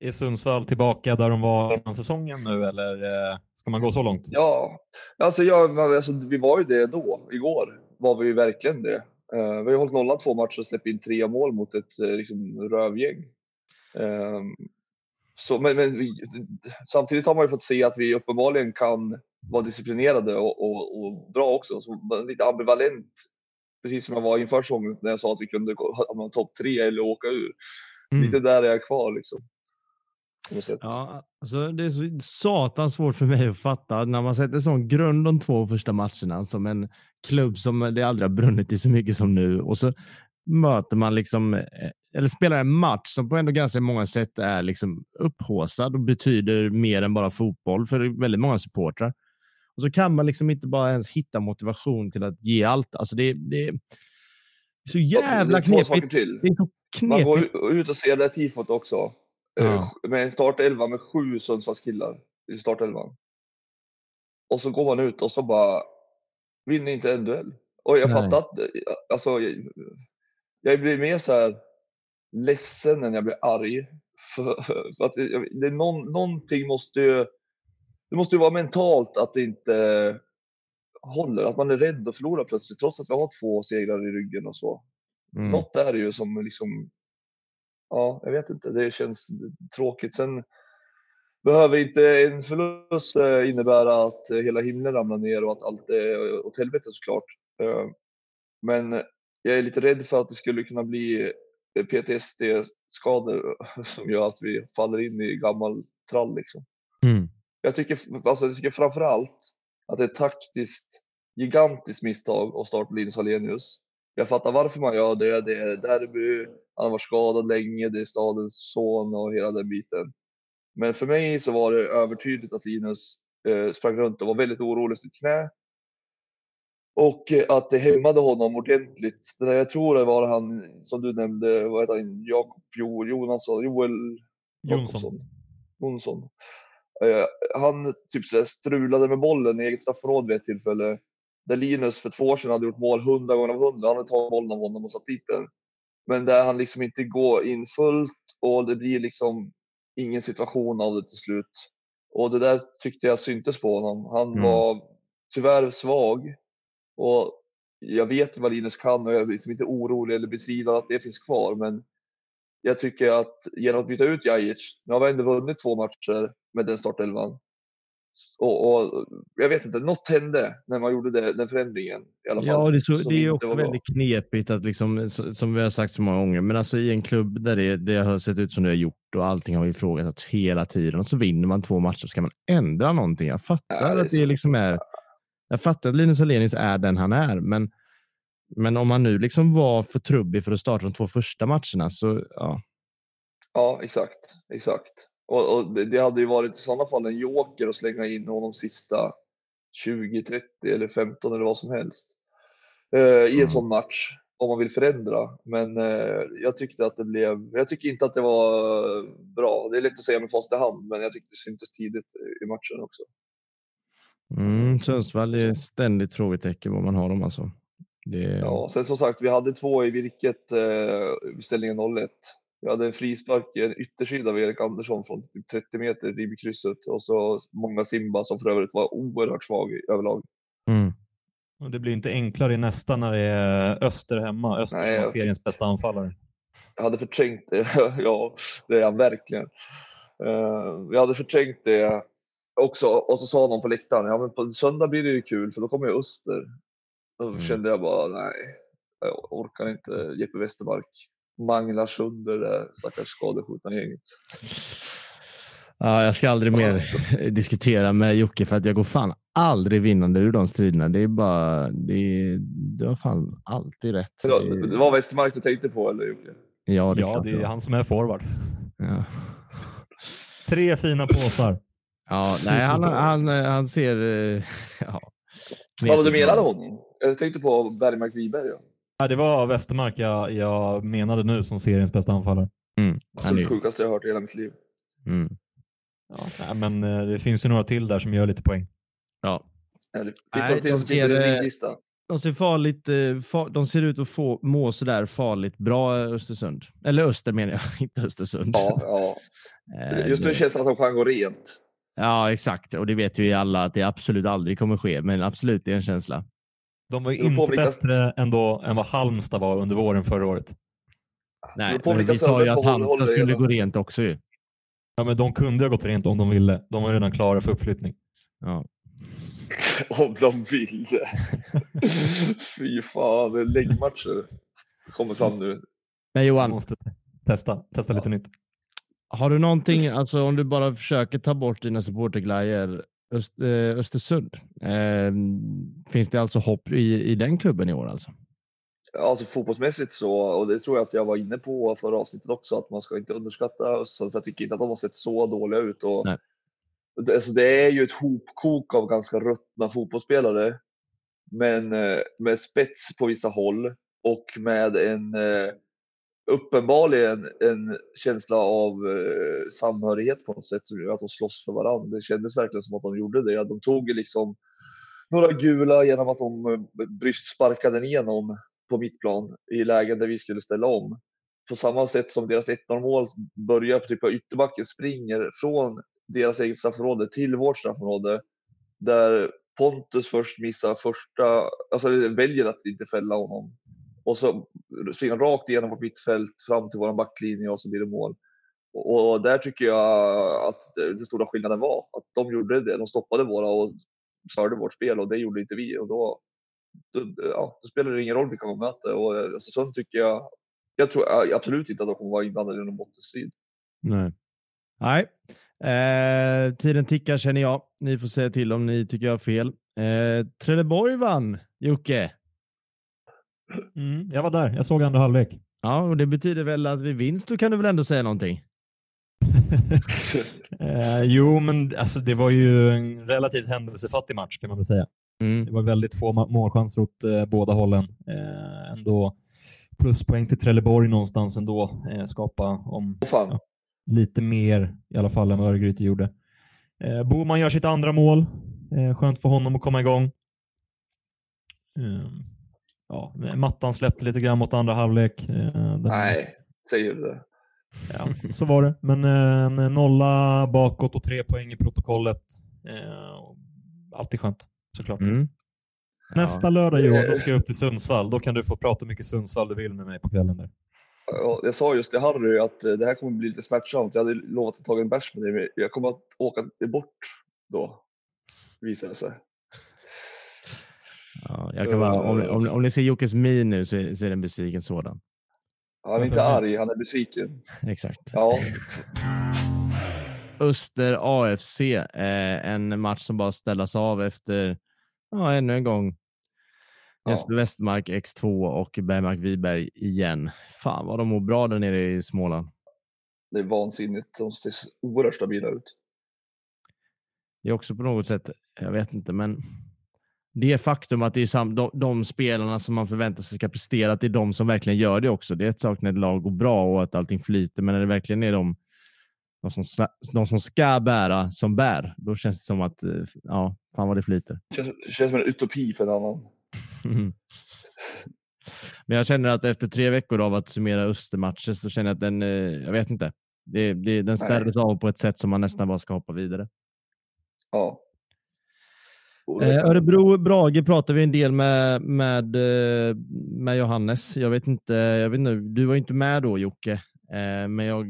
Är Sundsvall tillbaka där de var innan säsongen nu eller eh, ska man gå så långt? Ja, alltså, jag, alltså vi var ju det då. Igår var vi ju verkligen det. Uh, vi har hållit nollan två matcher och släppt in tre mål mot ett uh, liksom, rövgäng. Um, så, men, men vi, samtidigt har man ju fått se att vi uppenbarligen kan vara disciplinerade och, och, och bra också. Så, lite ambivalent, precis som jag var inför säsongen när jag sa att vi kunde ha topp tre eller åka ur. Mm. Lite där är jag kvar liksom. Ja, alltså det är så satans svårt för mig att fatta när man sätter sån grund de två första matcherna som en klubb som det aldrig har brunnit i så mycket som nu och så möter man liksom, eh, eller spelar en match som på ändå ganska många sätt är liksom upphåsad och betyder mer än bara fotboll för väldigt många supportrar. Och så kan man liksom inte bara ens hitta motivation till att ge allt. Alltså det, det är så jävla knepigt. Det är så knepigt. Man går ut och ser det tifot också. Eh, ja. Med en startelva med sju Sundsvallskillar i startelvan. Och så går man ut och så bara vinner inte en duell. Och jag fattar att, alltså, jag, jag blir mer så här ledsen än jag blir arg. För, för att det, det någon, någonting måste ju, det måste ju vara mentalt att det inte håller, att man är rädd att förlora plötsligt trots att vi har två segrar i ryggen och så. Mm. Något är det ju som liksom ja, jag vet inte, det känns tråkigt. Sen behöver inte en förlust eh, innebära att hela himlen ramlar ner och att allt är åt helvete såklart. Eh, men jag är lite rädd för att det skulle kunna bli PTSD-skador som gör att vi faller in i gammal trall liksom. Mm. Jag tycker, alltså, jag tycker framför allt att det är ett taktiskt gigantiskt misstag att starta Linus Alenius. Jag fattar varför man gör det. Det är derby, han har varit skadad länge, det är stadens son och hela den biten. Men för mig så var det övertydligt att Linus eh, sprang runt och var väldigt orolig för sitt knä. Och eh, att det hämmade honom ordentligt. Det där jag tror det var han som du nämnde, vad heter han, Jakob jo, Jonasson, Joel Jonsson. Jonsson. Eh, han typ så strulade med bollen i eget straffområde vid ett tillfälle där Linus för två år sedan hade gjort mål hundra gånger av hundra. Han hade tagit bollen av honom och satt dit den. Men där han liksom inte går in fullt och det blir liksom ingen situation av det till slut. Och det där tyckte jag syntes på honom. Han mm. var tyvärr svag. Och jag vet vad Linus kan och jag är liksom inte orolig eller betvivlar att det finns kvar. Men jag tycker att genom att byta ut Jajic, nu har vi ändå vunnit två matcher med den startelvan. Och, och, jag vet inte, något hände när man gjorde det, den förändringen. I alla fall, ja, det, så, det är också väldigt knepigt att liksom, som vi har sagt så många gånger, men alltså i en klubb där det, det har sett ut som det har gjort och allting har ifrågasatts hela tiden och så vinner man två matcher ska man ändra någonting. Jag fattar ja, det att det liksom är. Jag fattar att Linus Alenius är den han är, men, men om han nu liksom var för trubbig för att starta de två första matcherna så ja. Ja, exakt, exakt. Och, och det, det, hade ju varit i sådana fall en joker att slänga in honom sista 20, 30 eller 15 eller vad som helst eh, i en mm. sån match om man vill förändra. Men eh, jag tyckte att det blev, jag tycker inte att det var bra. Det är lätt att säga med fast i hand, men jag tyckte det syntes tidigt i matchen också. Mm, Sundsvall är ständigt frågetecken vad man har dem alltså. Det... Ja, sen som sagt, vi hade två i virket eh, vid ställningen 0-1 vi hade en frispark i en yttersida av Erik Andersson från typ 30 meter i krysset och så många Simba som för övrigt var oerhört svag överlag. Mm. Och det blir inte enklare i nästa när det är Öster hemma. Öster Nej, som är seriens bästa anfallare. Jag hade förträngt det. ja, det är han verkligen. Uh, jag hade förträngt det också. Och så sa någon på läktaren, ja men på söndag blir det ju kul för då kommer ju Öster. Då mm. kände jag bara, nej, jag orkar inte Jeppe Westermark manglar sönder det stackars skadeskjutna gänget. Ja, jag ska aldrig mer diskutera med Jocke för att jag går fan aldrig vinnande ur de striderna. Det är bara, det, du har fan alltid rätt. Det var, det var Westermark du tänkte på eller Jocke? Ja, det, ja, det är han som är forward. Ja. Tre fina påsar. Ja, nej, han, han, han ser... Ja, Vad du menade honom? Jag tänkte på Bergmark Wiberg. Ja. Ja, det var Westermark jag, jag menade nu som seriens bästa anfallare. Mm. Alltså det sjukaste jag hört i hela mitt liv. Mm. Ja, men eh, det finns ju några till där som gör lite poäng. Ja. Fick Nej, de till så finns det en lista. De ser, farligt, eh, far, de ser ut att få, må sådär farligt bra, Östersund. Eller Öster menar jag, inte Östersund. Ja, ja. Eh, Just nu det- känns det att de kan gå rent. Ja, exakt. Och det vet ju alla att det absolut aldrig kommer ske. Men absolut, det är en känsla. De var ju inte vilka- bättre ändå än vad Halmstad var under våren förra året. Nej, beror på men vi sa ju att Halmstad skulle gå rent också ju. Ja, men de kunde ha gått rent om de ville. De var redan klara för uppflyttning. Ja. Om de vill. Fy fan, det är läggmatcher. Kommer fram nu. Men Johan, måste te- testa, testa lite nytt. har du någonting, alltså om du bara försöker ta bort dina supporterglajjor, Östersund. Eh, finns det alltså hopp i, i den klubben i år alltså? Alltså fotbollsmässigt så, och det tror jag att jag var inne på förra avsnittet också, att man ska inte underskatta Östersund för jag tycker inte att de har sett så dåliga ut. Och Nej. det, alltså det är ju ett hopkok av ganska ruttna fotbollsspelare, men eh, med spets på vissa håll och med en eh, uppenbarligen en känsla av eh, samhörighet på något sätt som gör att de slåss för varandra. Det kändes verkligen som att de gjorde det. De tog liksom några gula genom att de eh, brystsparkade igenom på mittplan i lägen där vi skulle ställa om. På samma sätt som deras 1-0 mål börjar på typ av ytterbacken, springer från deras eget straffområde till vårt straffområde. Där Pontus först missar första, alltså väljer att inte fälla honom. Och så springer han rakt igenom vårt mittfält fram till vår backlinje och så blir det mål. Och, och där tycker jag att den stora skillnaden var att de gjorde det. De stoppade våra och störde vårt spel och det gjorde inte vi. Och då, då, ja, då spelar det ingen roll vilka man möter. Och eh, alltså, Östersund tycker jag, jag tror absolut inte att de kommer vara inblandade i någon bottenstrid. Nej. Nej. Eh, tiden tickar känner jag. Ni får säga till om ni tycker jag har fel. Eh, Trelleborg vann, Jocke. Mm, jag var där. Jag såg andra halvlek. Ja, och det betyder väl att vid vinst då kan du väl ändå säga någonting? Eh, jo, men alltså, det var ju en relativt händelsefattig match kan man väl säga. Mm. Det var väldigt få målchanser åt eh, båda hållen. Eh, ändå pluspoäng till Trelleborg någonstans ändå. Eh, skapa om Ja. lite mer i alla fall än vad Örgryte gjorde. Eh, Boman gör sitt andra mål. Eh, skönt för honom att komma igång. Eh, ja, mattan släppte lite grann mot andra halvlek. Eh, den- nej, säger du det? Ja, så var det. Men eh, en nolla bakåt och tre poäng i protokollet. Eh, alltid skönt, såklart. Mm. Nästa lördag Johan, då ska jag upp till Sundsvall. Då kan du få prata hur mycket Sundsvall du vill med mig på kvällen. Där. Ja, Jag sa just till Harry att eh, det här kommer bli lite smärtsamt. Jag hade lovat att ta en bärs med dig, men jag kommer att åka bort då. Visar det sig. Ja, jag kan bara, om, om, om ni ser Jockes min nu så är, så är det en besviken sådan. Han är inte arg, han är besviken. Exakt. Ja, Öster AFC, eh, en match som bara ställas av efter ja, ännu en gång. Ja. Jesper Westermark X2 och Bergmark Wiberg igen. Fan vad de mår bra där nere i Småland. det är vansinnigt. De ser oerhört stabila ut. Det är också på något sätt, jag vet inte, men det faktum att det är sam, de, de spelarna som man förväntar sig ska prestera, att det är de som verkligen gör det också. Det är ett sak när ett lag går bra och att allting flyter, men när det verkligen är de, de, som, de som ska bära som bär, då känns det som att, eh, ja, fan vad det flyter. Känns, känns som en utopi för en annan. Mm. Men jag känner att efter tre veckor av att summera Östermatcher så känner jag att den, eh, jag vet inte, det, det, den städades av på ett sätt som man nästan bara ska hoppa vidare. Ja. Eh, Örebro, Brage pratar vi en del med, med, eh, med Johannes. Jag vet inte, jag vet inte, du var inte med då Jocke, eh, men jag,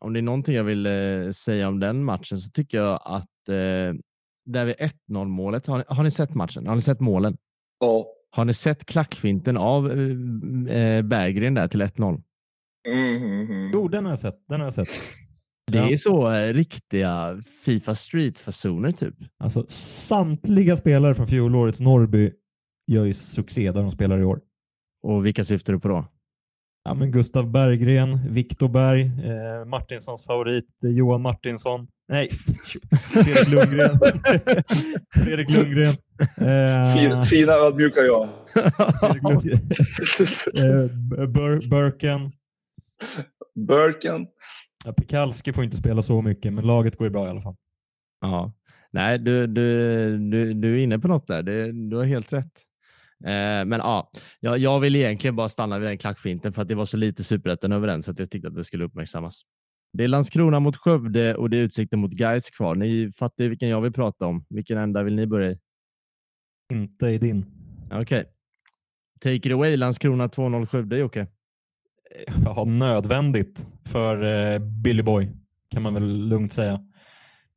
om det är någonting jag vill säga om den matchen så tycker jag att där vid 1-0 målet, har ni, har ni sett matchen? Har ni sett målen? Ja. Har ni sett klackfinten av Berggren där till 1-0? Mm, mm, mm. Jo, den har jag sett. Den har jag sett. Det Ja. är så eh, riktiga Fifa Street-fasoner typ. Alltså, samtliga spelare från fjolårets Norrby gör ju succé där de spelar i år. Och vilka syftar du på då? Ja, men Gustav Berggren, Viktor Berg, eh, Martinssons favorit eh, Johan Martinsson. Nej, Fredrik Lundgren. Fredrik Lundgren. Eh, Fin, fina ödmjuka jag. Eh, Bur Burken. Burken. Ja, Pekalski får inte spela så mycket, men laget går ju bra i alla fall. Ja, nej, du, du, du, du är inne på något där. Det, du har helt rätt. Eh, men ja, jag, jag vill egentligen bara stanna vid den klackfinten för att det var så lite superettan över den så att jag tyckte att det skulle uppmärksammas. Det är Landskrona mot Skövde och det är Utsikten mot Gais kvar. Ni fattar ju vilken jag vill prata om. Vilken ända vill ni börja i? Inte i din. Okej. Okay. Take it away, Landskrona 2-0 Skövde, Jocke. Eh, ja, nödvändigt för eh, Billy Boy, kan man väl lugnt säga.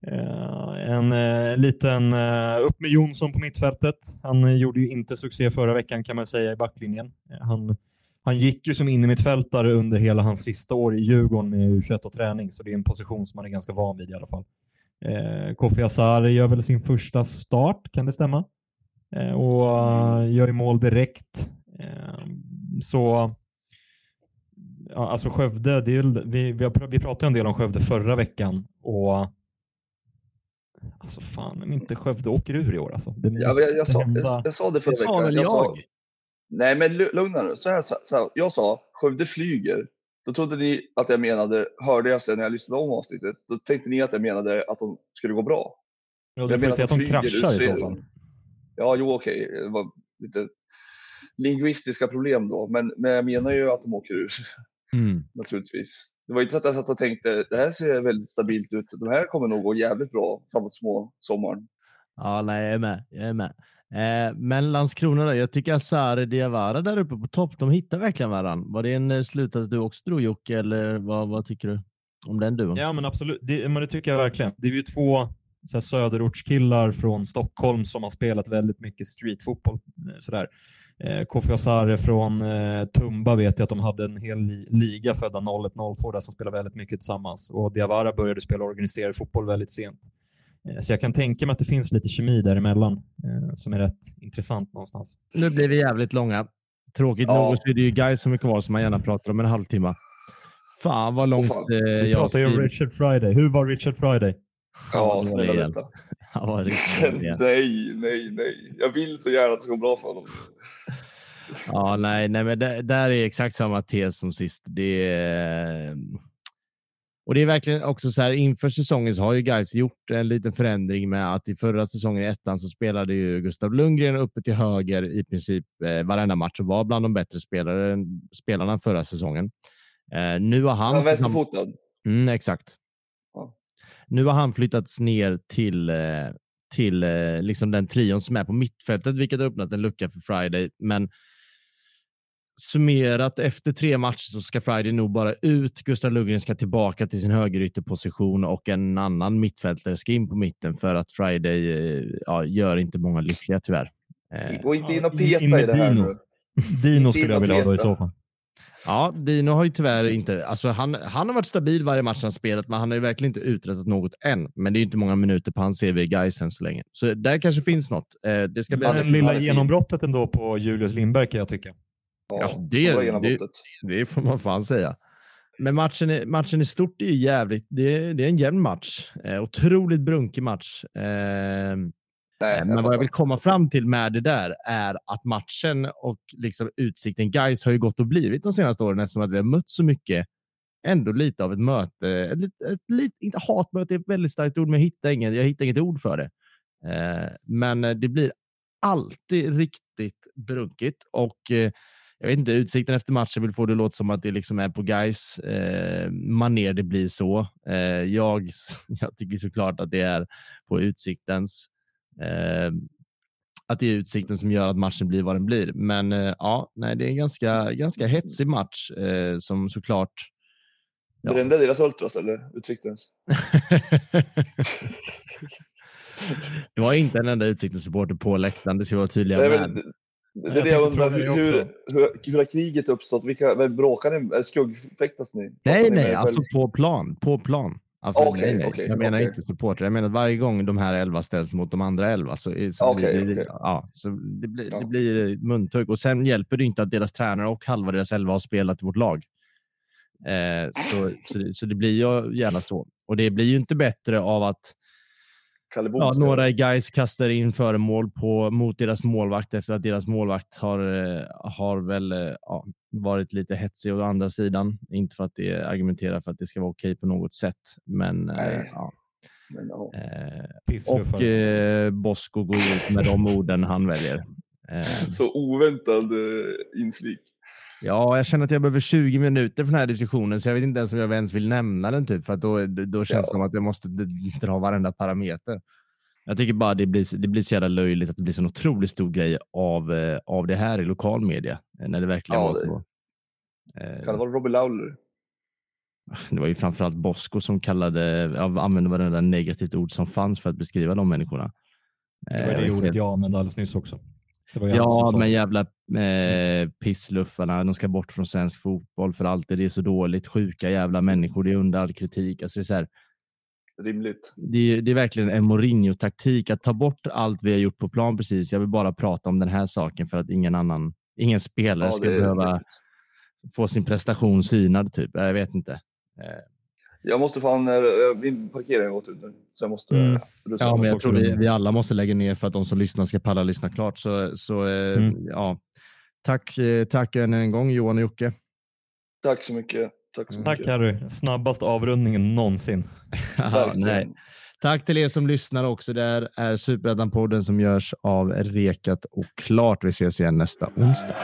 Eh, en eh, liten eh, upp med Jonsson på mittfältet. Han eh, gjorde ju inte succé förra veckan kan man säga i backlinjen. Eh, han, han gick ju som innermittfältare under hela hans sista år i Djurgården med U21 och träning, så det är en position som man är ganska van vid i alla fall. Kofi Asare gör väl sin första start, kan det stämma? och gör ju mål direkt. så ja, alltså Skövde, det är, vi, vi, vi pratade en del om Skövde förra veckan och Alltså fan, om inte Skövde åker ur i år alltså. Det ja, jag, jag, sa, jag, jag, sa det förra veckan. Sa jag. Sa, nej, men lugna nu. Så här, så här, jag sa Skövde flyger. Då trodde ni att jag menade, hörde jag sen när jag lyssnade om avsnittet, då tänkte ni att jag menade att de skulle gå bra. Ja, du får säga att de kraschar i så fall. Ja, jo okej. Okay. Det var lite lingvistiska problem då, men, men jag menar ju att de åker ur. Mm. Naturligtvis. Det var inte så att jag satt och tänkte det här ser väldigt stabilt ut. De här kommer nog gå jävligt bra framåt små sommaren. Ja, nej, jag är med. Jag är med. Eh, men Landskrona då? Jag tycker Asare Diawara där uppe på topp, de hittar verkligen varandra. Var det en eh, slutsats du också drog Jocke, eller vad, vad tycker du om den duon? Ja, men absolut. Det, men det tycker jag verkligen. Det är ju två så här, söderortskillar från Stockholm som har spelat väldigt mycket streetfotboll. Eh, sådär. Eh, Kofi Asare från eh, Tumba vet jag att de hade en hel li liga födda 01-02 där som spelade väldigt mycket tillsammans och Diawara började spela organiserad fotboll väldigt sent. Eh, så jag kan tänka mig att det finns lite kemi däremellan eh, som är rätt intressant någonstans. Nu blir vi jävligt långa. Tråkigt ja. nog så är det ju guys som är kvar som man gärna pratar om en halvtimme. Fan vad långt oh, fan. Eh, jag pratar ju om Richard Friday. Hur var Richard Friday? Ja, snälla vänta. Ja, nej, nej, nej. Jag vill så gärna att det ska gå bra för honom. Ja, nej, nej, men det, där är exakt samma tes som sist. Det är, och det är verkligen också så här inför säsongen så har ju guys gjort en liten förändring med att i förra säsongen i ettan så spelade ju Gustav Lundgren uppe till höger i princip eh, varenda match och var bland de bättre spelare, spelarna förra säsongen. Eh, nu har han... Ja, vänsterfotad. Mm, exakt. Nu har han flyttats ner till, eh, till eh, liksom den trion som är på mittfältet, vilket har öppnat en lucka för Friday. Men summerat efter tre matcher så ska Friday nog bara ut. Gustav Lundgren ska tillbaka till sin högerytterposition och en annan mittfältare ska in på mitten för att Friday eh, ja, gör inte många lyckliga tyvärr. Gå inte in och peta in, in i det här Dino. Dino skulle jag vilja ha då i så fall. Ja, Dino har ju tyvärr inte... Alltså han, han har varit stabil varje match han spelat, men han har ju verkligen inte uträttat något än. Men det är inte många minuter på hans CV i Gais än så länge. Så där kanske finns något. Eh, det ska bli... Men lilla genombrottet ändå på Julius Lindberg kan jag tycka. Ja, det, det, det, får man fan säga. Men matchen, matchen i stort är jävligt... Det, det är en jämn match. Eh, otroligt brunkig match. Eh, Nej, Men vad jag vill komma fram till med det där är att matchen och liksom utsikten guys har ju gått och blivit de senaste åren eftersom att vi har mött så mycket. Ändå lite av ett möte, ett, ett, ett, inte hatmöte är ett väldigt starkt ord, men jag hittar inget, jag hittar inget ord för det. Eh, men det blir alltid riktigt brunkigt och eh, jag vet inte, utsikten efter matchen vill få det låta som att det liksom är på guys eh, maner det blir så. Eh, jag, jag tycker såklart att det är på utsiktens. Eh, att det är utsikten som gör att matchen blir vad den blir. Men eh, ja, nej, det är en ganska, ganska hetsig match eh, som såklart... Ja. Brände deras ultras eller Utsiktens? det var inte en enda Utsikten-supporter på läktaren, det ska vara tydliga. Det, det, det är det jag undrar, hur, hur, hur, har kriget uppstått? Vilka, bråkar ni? Skuggfäktas ni? Nej, nej, alltså på plan. På plan. Alltså, okay, nej, nej. Okay, jag menar okay. inte supporter. Jag menar varje gång de här elva ställs mot de andra elva så, så blir det, ja, så det, blir, ja. det blir muntugg. Och sen hjälper det inte att deras tränare och halva deras elva har spelat i vårt lag. Eh, så, så, det, så det blir ju gärna så. Och det blir ju inte bättre av att ja, några guys kastar in föremål på, mot deras målvakt efter att deras målvakt har, eh, har väl eh, ja, varit lite hetsig å andra sidan. Inte för att det argumenterar för att det ska vara okej på något sätt, men eh, ja. Men, ja. Eh, och eh, Bosko går ut med de orden han väljer. Eh, Så oväntad eh, inflik. Ja, jag känner att jag behöver 20 minuter för den här diskussionen, så jag vet inte ens om jag ens vill nämna den, typ, för att då, då känns det Ja. som att jag måste dra varenda parameter. Jag tycker bara det blir, det blir så jävla löjligt att det blir så en otroligt stor grej av, eh, av det här i lokal media, eh, när det verkligen Ja, var det- så. Eh, Kan det vara Robbie Lawler? Det var ju framförallt Bosko som kallade, använde varenda negativt ord som fanns för att beskriva de människorna. Det var Eh, det ordet jag använde alldeles nyss också. Ja, men jävla eh, pissluffarna, de ska bort från svensk fotboll för alltid. Det är så dåligt. Sjuka jävla människor, det är under all kritik. Alltså det, är så här, Rimligt. det, är- det är verkligen en Mourinho-taktik att ta bort allt vi har gjort på plan precis. Jag vill bara prata om den här saken för att ingen annan, ingen spelare Ja, ska behöva rimligt. få sin prestation synad. Typ. Jag vet inte. Eh, Jag måste fan, eh, min parkering har gått ut nu. Så jag måste Mm. rusa. Ja, men jag tror vi, vi alla måste lägga ner för att de som lyssnar ska palla lyssna klart. Så, så eh, Mm. ja. Tack, eh, tack än en gång Johan och Jocke. Tack så mycket. Tack så Tack mycket. Harry, snabbast avrundningen någonsin. Ja, nej. Tack till er som lyssnar också. Det här är Superettan-podden som görs av Rekat och Klart. Vi ses igen nästa onsdag.